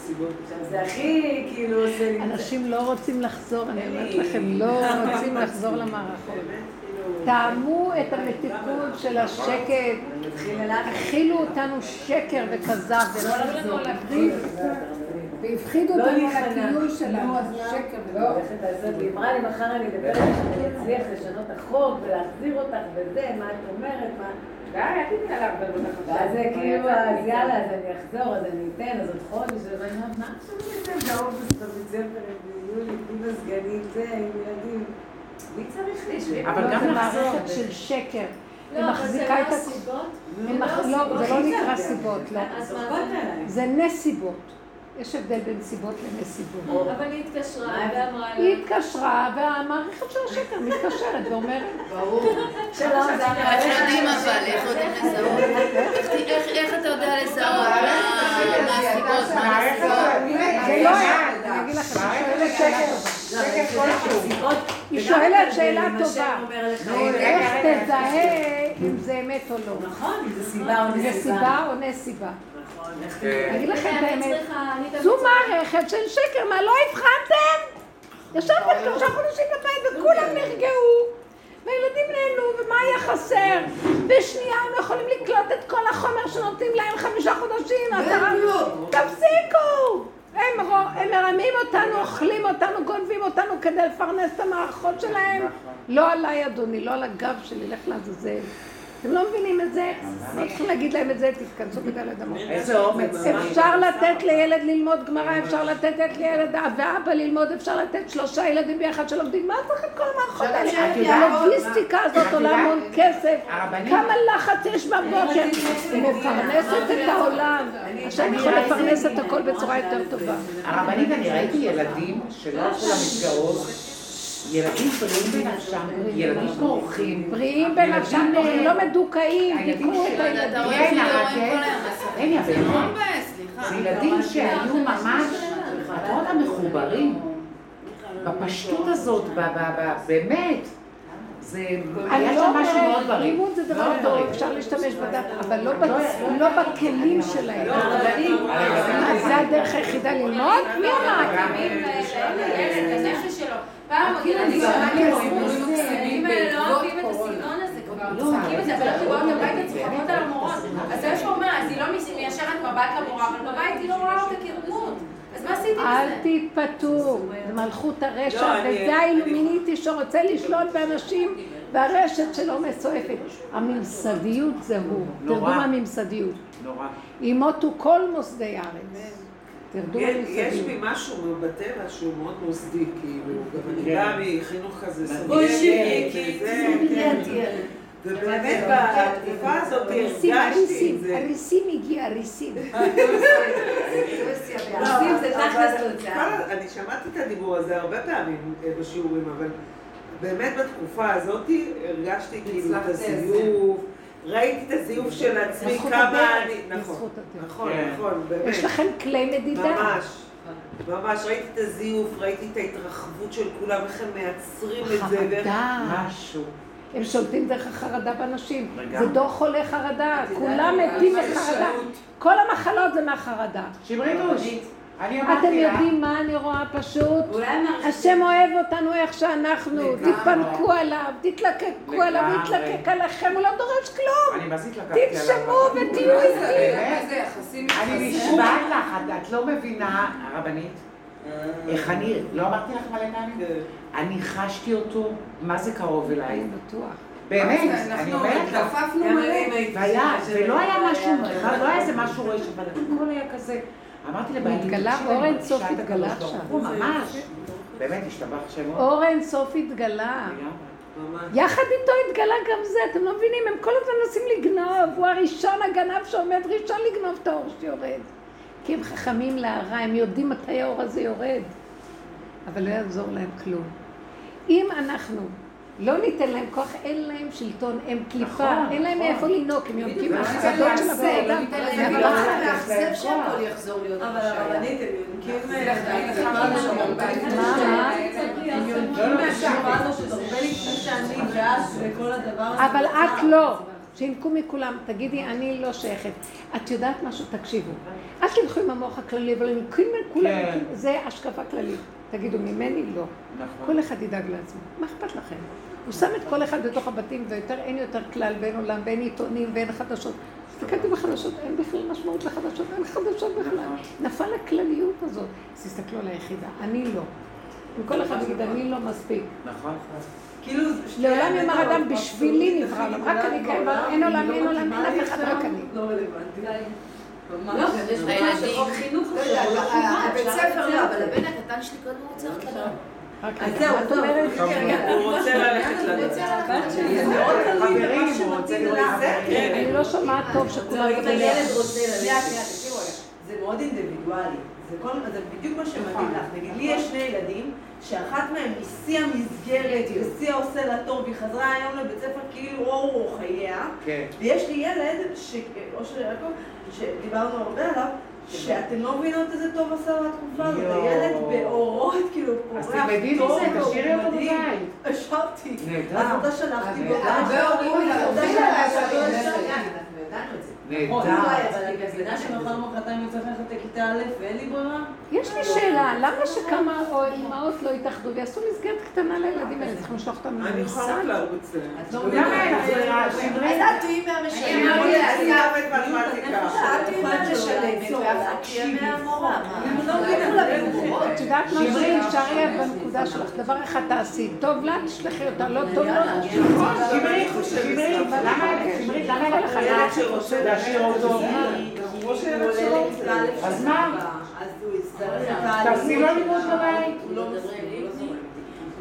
זה הכי, כאילו, עושה לי... אנשים לא רוצים לחזור, אני אומרת לכם, לא *laughs* רוצים לחזור למערכות. טעמו את המתיקות של השקט, אכילו אותנו שקר וכזב ולא לחזור. והפחידו לא אותנו על. הקיום שלנו, נו, אז מה? שקר לא, הולכת לעשות לי, אמרה לי מחר אני אדבר איתך, אני אצליח לשנות החוק ולהחזיר אותך וזה, מה את אומרת, מה... די, אל תתני עליו בלבול ואז זה כאילו, אז יאללה, אז אני אחזור, אז אני אתן, אז עוד חודש, אז אני אומרת, מה עכשיו אני אתן באוגוסט בבית ספר, ביולי, עם הסגנים, זה, עם ילדים. מי צריך להשלים? אבל לא, גם זה. מערכת של שקר. לא, היא אבל זה מחזיקה לא את ה... הסיבות. היא לא הסיבות. לא, זה לא נקרא סיבות, לא. זה? זה נסיבות. יש הבדל בין סיבות לנסיבות. אבל היא התקשרה ואמרה לה... היא התקשרה, והמערכת של השקר מתקשרת ואומרת, ברור. שלום, זה איך יודעים אבל, איך יודעים לזהות? איך- אתה יודע לזהות מה הסיבות? מה הסיבות? זה לא היה, אני אגיד לכם, היא שואלת שאלה טובה. היא שואלת שאלה טובה. איך תזהה אם זה אמת או לא? נכון, אם זה סיבה או זה נסיבה. נכון, כן. אגיד לכם תמיד זו מערכת של שקר, מה לא הבחנתם? ישבתם שלושה חודשים בבית וכולם נרגעו, והילדים נהנו, ומה היה חסר? בשנייה הם יכולים לקלוט את כל החומר שנותנים להם חמישה חודשים, עשרה... תפסיקו! הם, מרמים אותנו, אוכלים אותנו, גונבים אותנו כדי לפרנס את המערכות שלהם. לא עליי, אדוני, לא על הגב שלי, לך לעזאזל. אתם לא מבינים את זה? לא צריכים להגיד להם את זה, תתכנסו בדלת אמות. איזה אומץ. אפשר לתת לילד ללמוד גמרא, אפשר לתת לילד ואבא ללמוד, אפשר לתת שלושה ילדים ביחד שלומדים. מה צריך את כל המערכות האלה? הלוגיסטיקה הזאת עולה המון כסף. כמה לחץ יש בבוקר. היא מפרנסת את העולם. השם יכול לפרנס את הכל בצורה יותר טובה. הרבנית, אני ראיתי ילדים שלא הלכו למסגרות, ילדים בריאים בנפשם, ילדים פורחים. בריאים בנפשם, לא מדוכאים, הילדים תיקחו את הילדים. כן, כן. אין, זה לא כן. מבאס, סליחה. זה ילדים שהיו ממש, את רואה אותם מחוברים, בפשטות הזאת, באמת. זה, היה לא שם משהו מאוד בריא. לימוד זה דבר טוב. אפשר להשתמש בדת, אבל לא לא בכלים שלהם. לא, זה הדרך היחידה ללמוד? מי אמר? לנפש שלו. פעם זה שמעתי סיפורים זה- מקסימים את זה, אבל באות הביתה צוחקות על המורות. אז זה שהוא אומר, אז היא לא מיישרת מבט למורה, אבל בבית היא לא רואה אותה כדמות. אז מה עשיתי אל? תתפתו, זה מלכות הרשע, לא, אני- וזה האילומיניטי שרוצה לשלוט באנשים, והרשת שלו מסועפת. הממסדיות זה הוא, נורא. תרדו מהממסדיות. נורא. ימותו כל מוסדי הארץ. תרדו יש מהממסדיות. בי משהו בטבע שהוא מאוד מוסדי, כאילו, גם אני כן. באה מחינוך כזה כי כן. ובאמת בתקופה הזאת הריסים, הרגשתי את הריסים, זה. הריסים הגיע, הריסים. עושים זה אבל תכלס כל תוצאה. ה- אני שמעתי את הדיבור הזה הרבה פעמים אה, בשיעורים, אבל באמת בתקופה הזאת הרגשתי כאילו את הזיוף, ראיתי את הזיוף של עצמי, כמה אני... נכון. נכון, כן. נכון, באמת. יש לכם כלי מדידה. ממש. ממש, ראיתי את הזיוף, ראיתי את ההתרחבות של כולם, איך הם מייצרים את זה, ואיך... חרדה. משהו. הם שולטים דרך החרדה באנשים. זה דור חולי חרדה, כולם מתים מחרדה. כל המחלות זה מהחרדה. שמריתוש, אני אתם יודעים מה אני רואה פשוט? השם אוהב אותנו איך שאנחנו. תתפנקו עליו, תתלקקו עליו, הוא. יתלקק עליכם, הוא לא דורש כלום. תנשמו ותהיו איתי. זה אני. נשבעת לך, את- לא מבינה, הרבנית, איך אני, לא אמרתי לך מלא פעמים? אני חשתי אותו, מה זה קרוב אליי. אני בטוח. באמת, אנחנו אני אומרת לך. התכופפנו גם מלא. והיה, חושבת ולא היה משהו, לא היה איזה משהו רועש, אבל הכל היה כזה. אמרתי לבעלי, התגלה, תקשיבי, אור אני אין סוף התגלה עכשיו. הוא, ממש. באמת, השתבח שמו. אור אין סוף התגלה. יחד איתו התגלה גם זה, אתם לא מבינים, הם כל הזמן מנסים לגנוב, הוא הראשון הגנב שעומד ראשון לגנוב את האור שיורד. כי הם חכמים להרע, הם יודעים מתי האור הזה יורד, אבל לא יעזור להם כלום. אם אנחנו לא ניתן להם כוח, אין להם שלטון, הם קליפה, נכון, אין להם נכון. מאיפה לינוק, הם יונקים לא מהחרדות של להם אדם. לעשות, לא. הזה. מאכזב שהכל יחזור להיות אבל. הרבנית, הם יונקים? הם. אבל את לא. שינקו מכולם, תגידי, אני לא שייכת. את יודעת משהו? תקשיבו. אל תלכו עם המוח הכללי, אבל ינקים מכולם, כן. זה השקפה כללית. תגידו, ממני לא. נכון. כל אחד ידאג לעצמו. מה אכפת לכם? הוא שם את כל אחד בתוך הבתים, ויותר אין יותר כלל, ואין עולם, ואין עיתונים, ואין חדשות. הסתכלתי בחדשות, אין בכלל משמעות לחדשות, אין חדשות בכלל. נפל הכלליות הזאת. אז תסתכלו על היחידה, אני לא. אם כל אחד יגיד, אני לא מספיק. נכון. כאילו, לעולם יאמר אדם, בשבילי נברא עולם, רק אני קיים, אין עולם, אין עולם, אין אף אחד, רק אני. לא רלוונטי. הילדים, הבית ספר לא, אבל הבן הקטן שלי קודם רוצה ללכת לגן. אז זהו, את אומרת, הוא רוצה ללכת לגן. חברים, הוא רוצה חברים. אני לא שומעת טוב שכולם. הילד רוצה ללכת, זה מאוד אינדיבידואלי. זה בדיוק מה שמתאים לך. נגיד, לי יש שני ילדים, שאחת מהם היא שיא המסגרת, ושיא העושה לה טוב, והיא חזרה היום לבית ספר כאילו אור הוא חייה. כן. ויש לי ילד, ש- אושר יעקב, שדיברנו הרבה עליו, שאתם לא מבינות איזה טוב עשה לו התקופה הזאת. הילד באורות, כאילו, אז פורח תלמדי טוב, מזה, תשאירי אותו. בבית. השבתי. נהדר. אז אותה שלחתי. הרבה הורים אותה עובדים שלחתי, עליו, לא אבל השבתי. אנחנו ידענו את זה. נכון, נהדר. אולי, אבל אני מבינה שמחר מחרתיים יוצא ללכת לכיתה א' ואין לי ברירה. יש לי שאלה, למה שכמה או אימהות לא יתאחדו ויעשו מסגרת קטנה לילדים האלה? צריכים לשלוח אותם אני יכולה רק למוסד? לרוץ. את לא למה אין לך ברירה? אז שמרי? את תהיי מהמשלמים. אני למד מתמטיקה. את תהיי מהמשלמת ואחת תהיה מהמורה. לא. את יודעת מה שתשארי את בנקודה שלך, דבר אחד תעשי, טוב לה, תשלחי אותה, לא טוב לה, שמרי, שמרי, למה שמרי, למה לך ילד שרוצה להשאיר אותו? אז מה? אז הוא יצטרך את תעשי לו לימוד בבית. לא מסכים.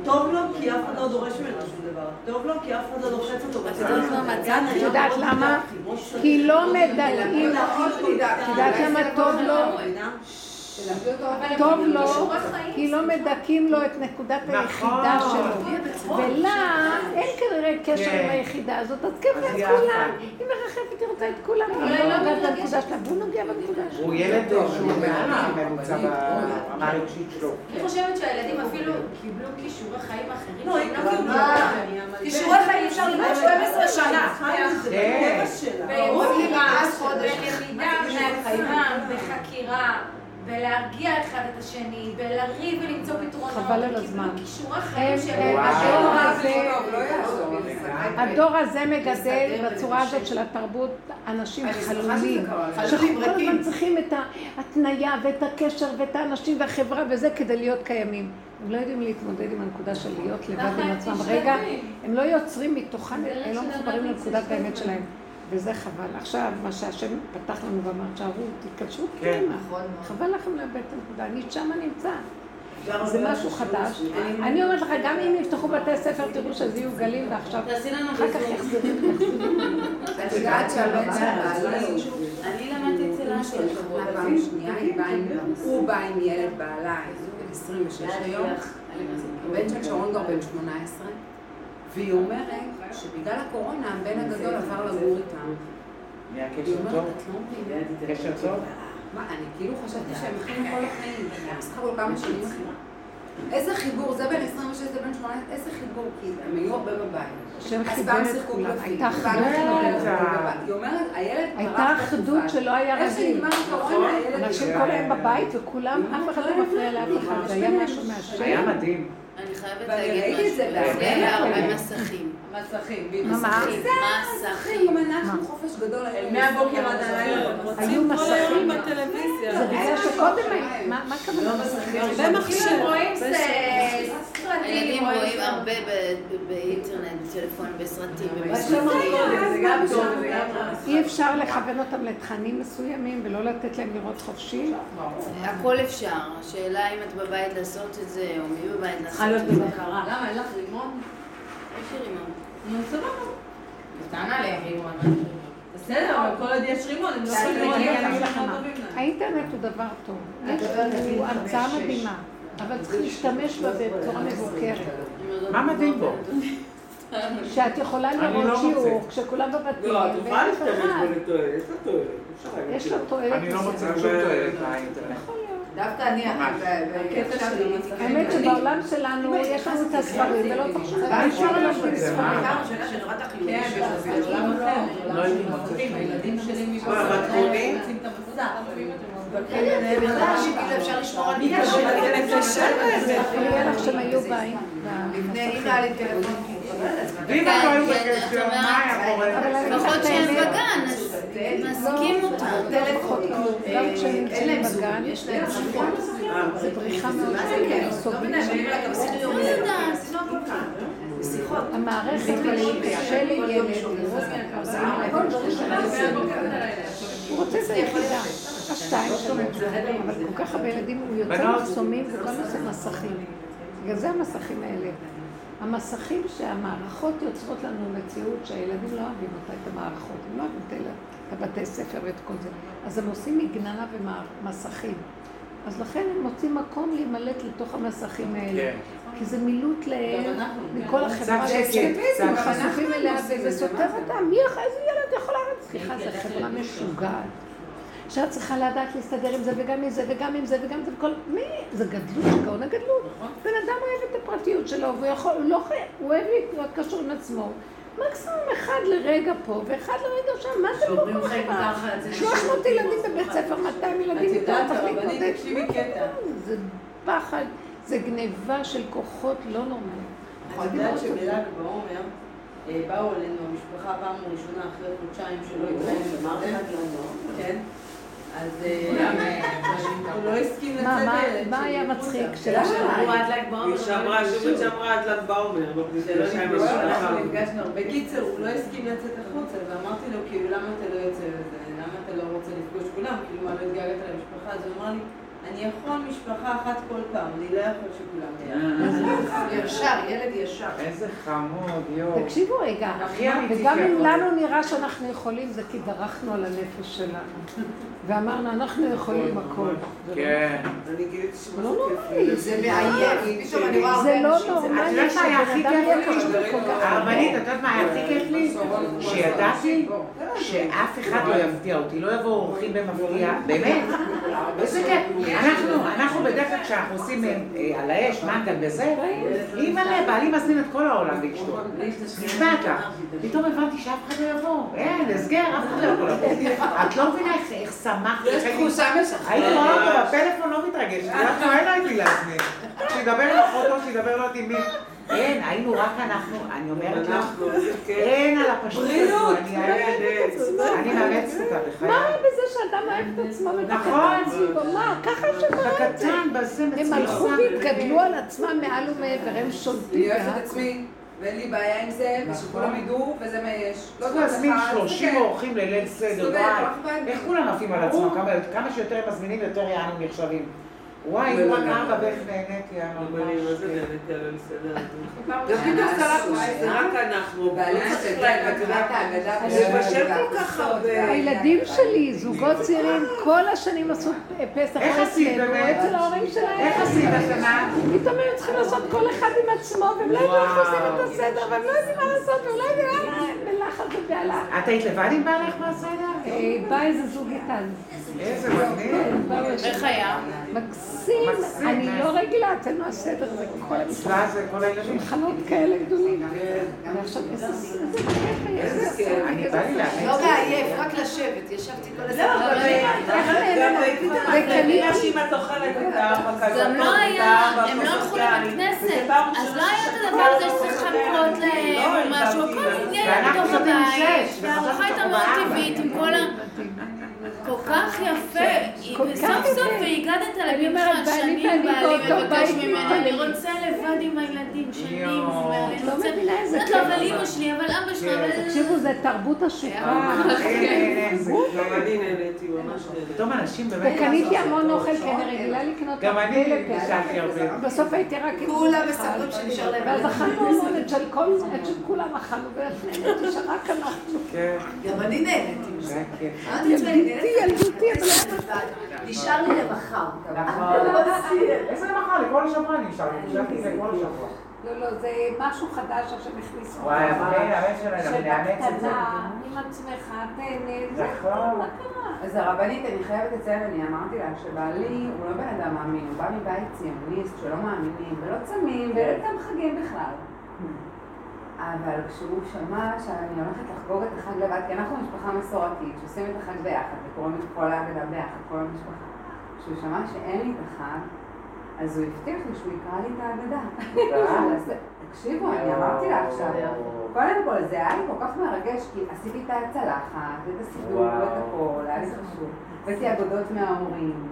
טוב לו כי אף אחד לא דורש ממנו שום דבר. טוב לו כי אף אחד לא לוחץ אותו. את יודעת? את למה? כי לא מדלגים, את יודעת למה טוב לו? טוב לו, כי לא מדכאים לו את נקודת היחידה שלו. ולה אין כנראה קשר עם היחידה הזאת, אז כיף את כולם. היא מרחפת, היא רוצה את כולם, היא לא נוגעת בנקודה שלה, והוא נוגע בנקודה שלו. הוא ילד שהוא מעל הממוצע ברמה הרגשית שלו. אני חושבת שהילדים אפילו קיבלו כישורי חיים אחרים. לא, היא לא קיבלו. כישורי חיים אפשר ללמוד 12 שנה. זה כן. שלה. ביצירה, בלמידה מעצמם, בחקירה, בלהרגיע אחד את השני, בלריב ולמצוא פתרונות. חבל על הזמן. הדור הזה, יעזור. הדור הזה מגדל בצורה הזאת של התרבות אנשים חלולים, שכל הזמן צריכים את ההתניה ואת הקשר ואת האנשים והחברה וזה כדי להיות קיימים. הם לא יודעים להתמודד עם הנקודה של להיות לבד עם עצמם. רגע, הם לא יוצרים מתוכם, הם לא מחוברים לנקודת האמת שלהם. וזה חבל. עכשיו, מה שהשם פתח לנו ואמר, שערו, תתקדשו כן. פנימה. חבל לכם לאבד את הנקודה. אני שמה נמצא. זה משהו חדש. אני אומרת לך, גם אם יפתחו בתי ספר, תראו שזה יהיו גלים ועכשיו, תעשי לנו אחר כך. יחזרו. את יודעת שהבן של בעלי, אני למדתי אצל באה עם- הוא בא עם ילד בעלה, בן 26 היום, הבן של שרון כבר בן 18, והיא אומרת שבגלל הקורונה הבן הגדול עבר לגור איתם. נהיה היא קשר אומרת, טוב? לא. קשר טוב? מה, אני כאילו חשבתי שהם הכינו כל החיים, הם סך הכל כמה שנים אחים. איזה חיבור, זה בן 26, זה בן 18, איזה חיבור, כי הם היו הרבה בבית. השם חיבר את כולם. הייתה אחדות. היא אומרת, הילד הייתה אחדות. שלא היה איך רגיל. הילד... אנשים כל היום בבית וכולם, אף אחד לא מפריע לאף אחד, זה היה משהו מהשם. היה מדהים. אני חייבת ואני להגיד ראיתי את זה משהו. דברים. הרבה מסכים. מסכים, מה? מסכים. אנחנו חופש גדול. מהבוקר עד הלילה. היו מסכים. בטלוויזיה. זה בגלל שקודם היה, מה מה הכוונה מסכים? הרבה מחשב. רואים סרטים, הילדים רואים הרבה ב- ב- באינטרנט, בטלפונים, בסרטים. אי אפשר לכוון אותם לתכנים מסוימים ולא לתת להם לראות חופשי? הכל אפשר. השאלה אם את בבית לעשות את זה, או מי בבית לעשות צריכה להיות את זה. בבקרה. למה, אין לך רימון? יש לי רימון. נו, סבבה. קטן עליהם, רימון. בסדר, אבל כל עוד יש רימון, הם לא יכולים לראות אני את אגיד לך מה. טובים להם. האינטרנט הוא דבר טוב. הוא הרצאה מדהימה, אבל צריך להשתמש בה בצורה מבוקרת. מה מדהים בו? שאת יכולה לראות לא שיעור. כשכולם בבתים, לא, את יכולה להשתמש. בו לתועלת, יש לה תועלת. יש לה. תועלת. אני לא מוצא שום תועלת באינטרנט. דווקא אני. האמת שבעולם שלנו יש לנו את הספרים ולא צריך שזה אפשר להשאיר ספרים. כן, זה עולם אחר. לא יודעים. הילדים שלי? רוצים את המסע. בכלל שכאילו אפשר לשמור על לזה. באים. לפני אם היה לי טלפון. ואם הם לא היו כן, בקשר, מה היה קורה? לפחות שהם. בגן, אז מעסיקים אותו. טלפון, גם כשהם אין נמצאים להם זום, בגן, יש להם שיחות. זה בריחה מאוד מה זה כן? סובלים. לא גם עשינו יום שיחות. המערכת קשה עושים עליו הוא רוצה את היחידה, השתיים שלו, אבל כל כך הרבה ילדים, הוא יוצא. מחסומים וכל נושא מסכים. בגלל זה המסכים האלה. המסכים שהמערכות יוצרות לנו מציאות שהילדים לא אוהבים אותה, את המערכות, הם לא אוהבים את את הבתי ספר ואת כל זה. אז הם עושים מגננה ומסכים. אז לכן הם מוצאים מקום להימלט לתוך המסכים האלה. כן. כי זה מילוט להם מכל החברה. קצת שקט, הם קצת. חשופים אליה וזה סותר אותם. מי יכול, איזה ילד יכול לארץ? סליחה, זו חברה משוגעת. שאת צריכה לדעת להסתדר עם זה וגם עם זה וגם עם זה וגם זה וכל... מי? זה גדלות, גאון הגדלות. בן אדם אוהב את הפרטיות שלו והוא יכול, הוא לא חייב, הוא אוהב להיות קשור עם עצמו. מקסימום אחד לרגע פה ואחד לרגע שם, מה זה פה כל זה 300 ילדים בבית ספר, 200 ילדים את יודעת, צריך הרבנית, להתמודד. תקשיבי קטע. זה פחד, זה גניבה של כוחות לא נורמליים. את יודעת שבל"ג בעומר אה, באו אלינו המשפחה פעם ראשונה אחרי חודשיים שלא התראינו כן. אז אה, הוא לא הסכים לצאת מה, שלי היה החוצה. מצחיק? שאלה שאלה שאמרו עד ל"ג בעומר. היא שאמרה עד ל"ג בעומר, אנחנו. נפגשנו הרבה. הוא לא הסכים לצאת החוצה, ואמרתי לו, כאילו, למה אתה לא יוצא לזה? למה אתה לא רוצה לפגוש כולם? כאילו, מה, לא התגעגעת למשפחה? אז הוא אמר לי, אני יכול משפחה אחת כל פעם, אני לא יכול שכולם ישר, ילד ישר. איזה חמוד, יואו. תקשיבו רגע, וגם אם. לנו נראה שאנחנו יכולים, זה כי דרכנו על הנפש שלנו. ואמרנו, אנחנו *laughs* יכולים הכל. כן. אני גיליתי זה לא נורמלי. זה מעייף, פתאום אני רואה הרבה לא אנשים, זה נורמלי את יודעת מה היה הכי שבן אדם יהיה כיף קשור לי? כל כך. הרבנית, את יודעת מה הכי כיף לי? שידעתי שאף אחד לא יפתיע אותי, לא יבואו אורחים במפתיע, באמת. איזה כיף. אנחנו, אנחנו בדרך כלל כשאנחנו עושים אה, אה, על האש, מנגל וזה, אימא'לה, בעלי מזמין את כל העולם ואשתו. נשמעת לך. פתאום הבנתי שאף אחד לא יבוא. אין, הסגר, אף אחד לא יכול לבוא. את לא מבינה איך- שמחתי. יש תחושה משכנעת. הייתי רואה אותו בפלאפון, לא מתרגש. את לא, איתי להזמין. שידבר עם אחותו, שידבר לא יודעת עם מי. אין, היינו רק אנחנו, אני אומרת לך, כיף. אין על הפשטות אני מאמצת אותה בחיי. מה רע בזה שאדם אוהב את עצמו נכון. ומתקן סביבו? מה? ככה לראות את זה. בקטן, בזה הם מצליחה. הלכו והתגדלו על עצמם מעל ומעבר, הם שולטים. אני אוהבת את. עצמי, ואין לי בעיה עם זה, ושכולם ידעו, וזה מה יש. לא צריך להזמין אחד, 30 זה אורחים לליל סדר, וואי. לי? איך כולם עפים על עצמם? כמה- כמה שיותר הם מזמינים, יותר יענו נחשבים. וואי, לא, לא, לא. ארבע ואיך נהניתי, היה ממש. אני מה זה. נהניתי על הליל סדר. גם פתאום סלטנו זה רק אנחנו. בעלי להגיד, את יודעת, האגדה מבשל כל כך הרבה. הילדים שלי, זוגות צעירים, כל השנים עשו פסח איך עשית באמת? אצל ההורים שלהם. איך עשית השנה? פתאום הם צריכים לעשות כל אחד עם עצמו, והם לא יודעים איך עושים את הסדר, והם לא יודעים מה לעשות, והם לא יודעים מה בלחץ ובהלה. את היית לבד עם בעלך בסדר? אה, בא איזה זוג איתן. איזה מגניב. איך היה? מקסים, מקסים, אני אה. לא רגילה, אצלנו הסדר זה כל המשפחה. אצלה זה כל הילדים. שולחנות כאלה גדולים. ועכשיו איזה כיף היה. איזה כיף. אני בא לי להאמין. לא מעייף, רק לשבת, ישבתי כל לא, אבל הזמן. גם לא היה, הם לא הלכו לבית כנסת, אז לא היה את הדבר הזה שצריך לחכות להם או משהו, הכל מתוך שותים הבית, שש, והארוחה הייתה מאוד. טבעית עם כל ה... כל כך יפה, וסוף סוף יפה. הגדת אני אומרת, לבנך, ואני בעלי מבקש מתפללים. אני רוצה לבד עם הילדים, שנים, את לא. מבינה איזה אומרת לו, כיף. אבל אמא שלי, אבל אבא שלך, אבל... תקשיבו, זה תרבות השוקה. אין, אין, אין, זה גם אני נהניתי, ממש נהניתי. פתאום אנשים באמת... וקניתי המון אוכל, כי אני רגילה לקנות גם אני. בישלתי הרבה. בסוף הייתי רק עם כולם. מספרים שנשאר להם ואז. אכלנו המון, את של כל, את של כולם אכלנו, ונהניתי שרק אנחנו. כן, גם אני נהניתי מזה. זה היה אמרתי אני ילדותי, אבל נשאר לי למחר. נכון. *laughs* איזה למחר? לכל השבוע אני נשארתי. נשארתי לכל השבוע. לא, לא, זה משהו חדש עכשיו הכניסו. וואי, הבן, הבן שלנו, אנחנו נאמץ את זה. שבקטנה, עם עצמך, תהנה, זה נכון. מה קרה? אז הרבנית, אני חייבת לציין, אני אמרתי לה שבעלי הוא לא בן אדם מאמין, הוא בא מבית ציוניסט שלא מאמינים ולא צמים ואין איתם חגים בכלל. אבל כשהוא שמע שאני הולכת לחגוג את החג לבד, כי אנחנו משפחה מסורתית, שעושים את החג ביחד וקוראים את כל ההגדה ביחד, כל המשפחה. כשהוא שמע שאין לי את החג, אז הוא הבטיח לי שהוא יקרא לי את ההגדה. תקשיבו, אני אמרתי לה עכשיו, קודם כל זה היה לי כל כך מרגש, כי עשיתי את הצלחת, ואת הסידור, ואת הכל, היה לי חשוב. הבאתי אגדות מההורים,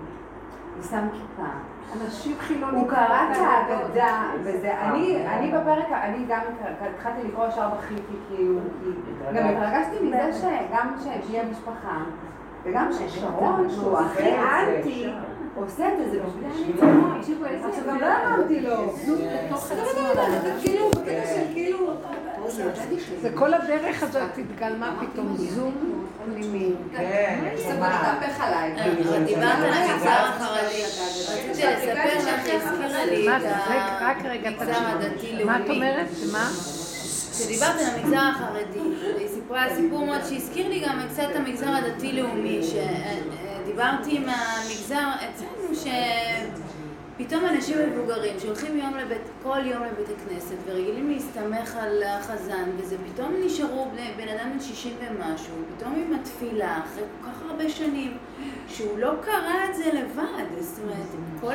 שם כיפה. אנשים חילונים. הוא קרא את ההגדה, וזה, אני, אני בפרק, אני גם התחלתי לקרוא ישר בכיתי, כאילו, כי גם התרגשתי מזה שגם שתהיה משפחה, וגם ששרון, שהוא הכי אנטי, עושה את זה, זה בשביל הניצחון, עכשיו גם לא אמרתי לו, כאילו, בקטע של כאילו, זה כל הדרך הזאת התגלמה פתאום זום פנימי. כן, זה מתהפך עליי. דיברת על המגזר החרדי, רציתי לספר לך, היא הזכירה לי מה את המגזר. הדתי-לאומי. מה את אומרת? שמה? כשדיברת על המגזר החרדי, והיא סיפרה סיפור מאוד שהזכיר לי גם קצת את המגזר הדתי-לאומי, שדיברתי עם המגזר אצלנו, שפתאום אנשים מבוגרים שהולכים יום לבית, כל יום לבית הכנסת ורגילים להסתמך על החזן, וזה פתאום נשארו בני- בן אדם בן 60 ומשהו, פתאום עם התפילה, אחרי כל כך הרבה שנים, שהוא לא קרא את זה לבד, זאת אומרת, כל,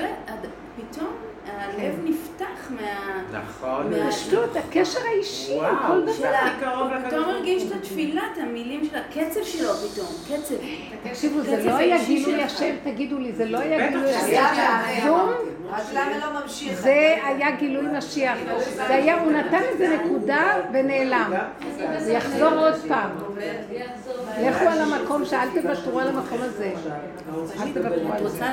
פתאום הלב נפתח מה... נכון. מה- פשטות, הקשר האישי, כל דבר. הכי קרוב הוא לקדוש פתאום הרגיש הוא. את התפילה, את המילים של הקצב שלו פתאום, קצב. תקשיבו, זה לא היה גילוי. השם, תגידו לי, זה לא היה בטח גילוי שזה השם. אז למה לא ממשיך? זה היה גילוי משיח. זה היה, הוא נתן איזה נקודה ונעלם. זה יחזור עוד פעם. לכו על המקום, שאל תוותרו על המקום הזה. אל תוותרו על זה.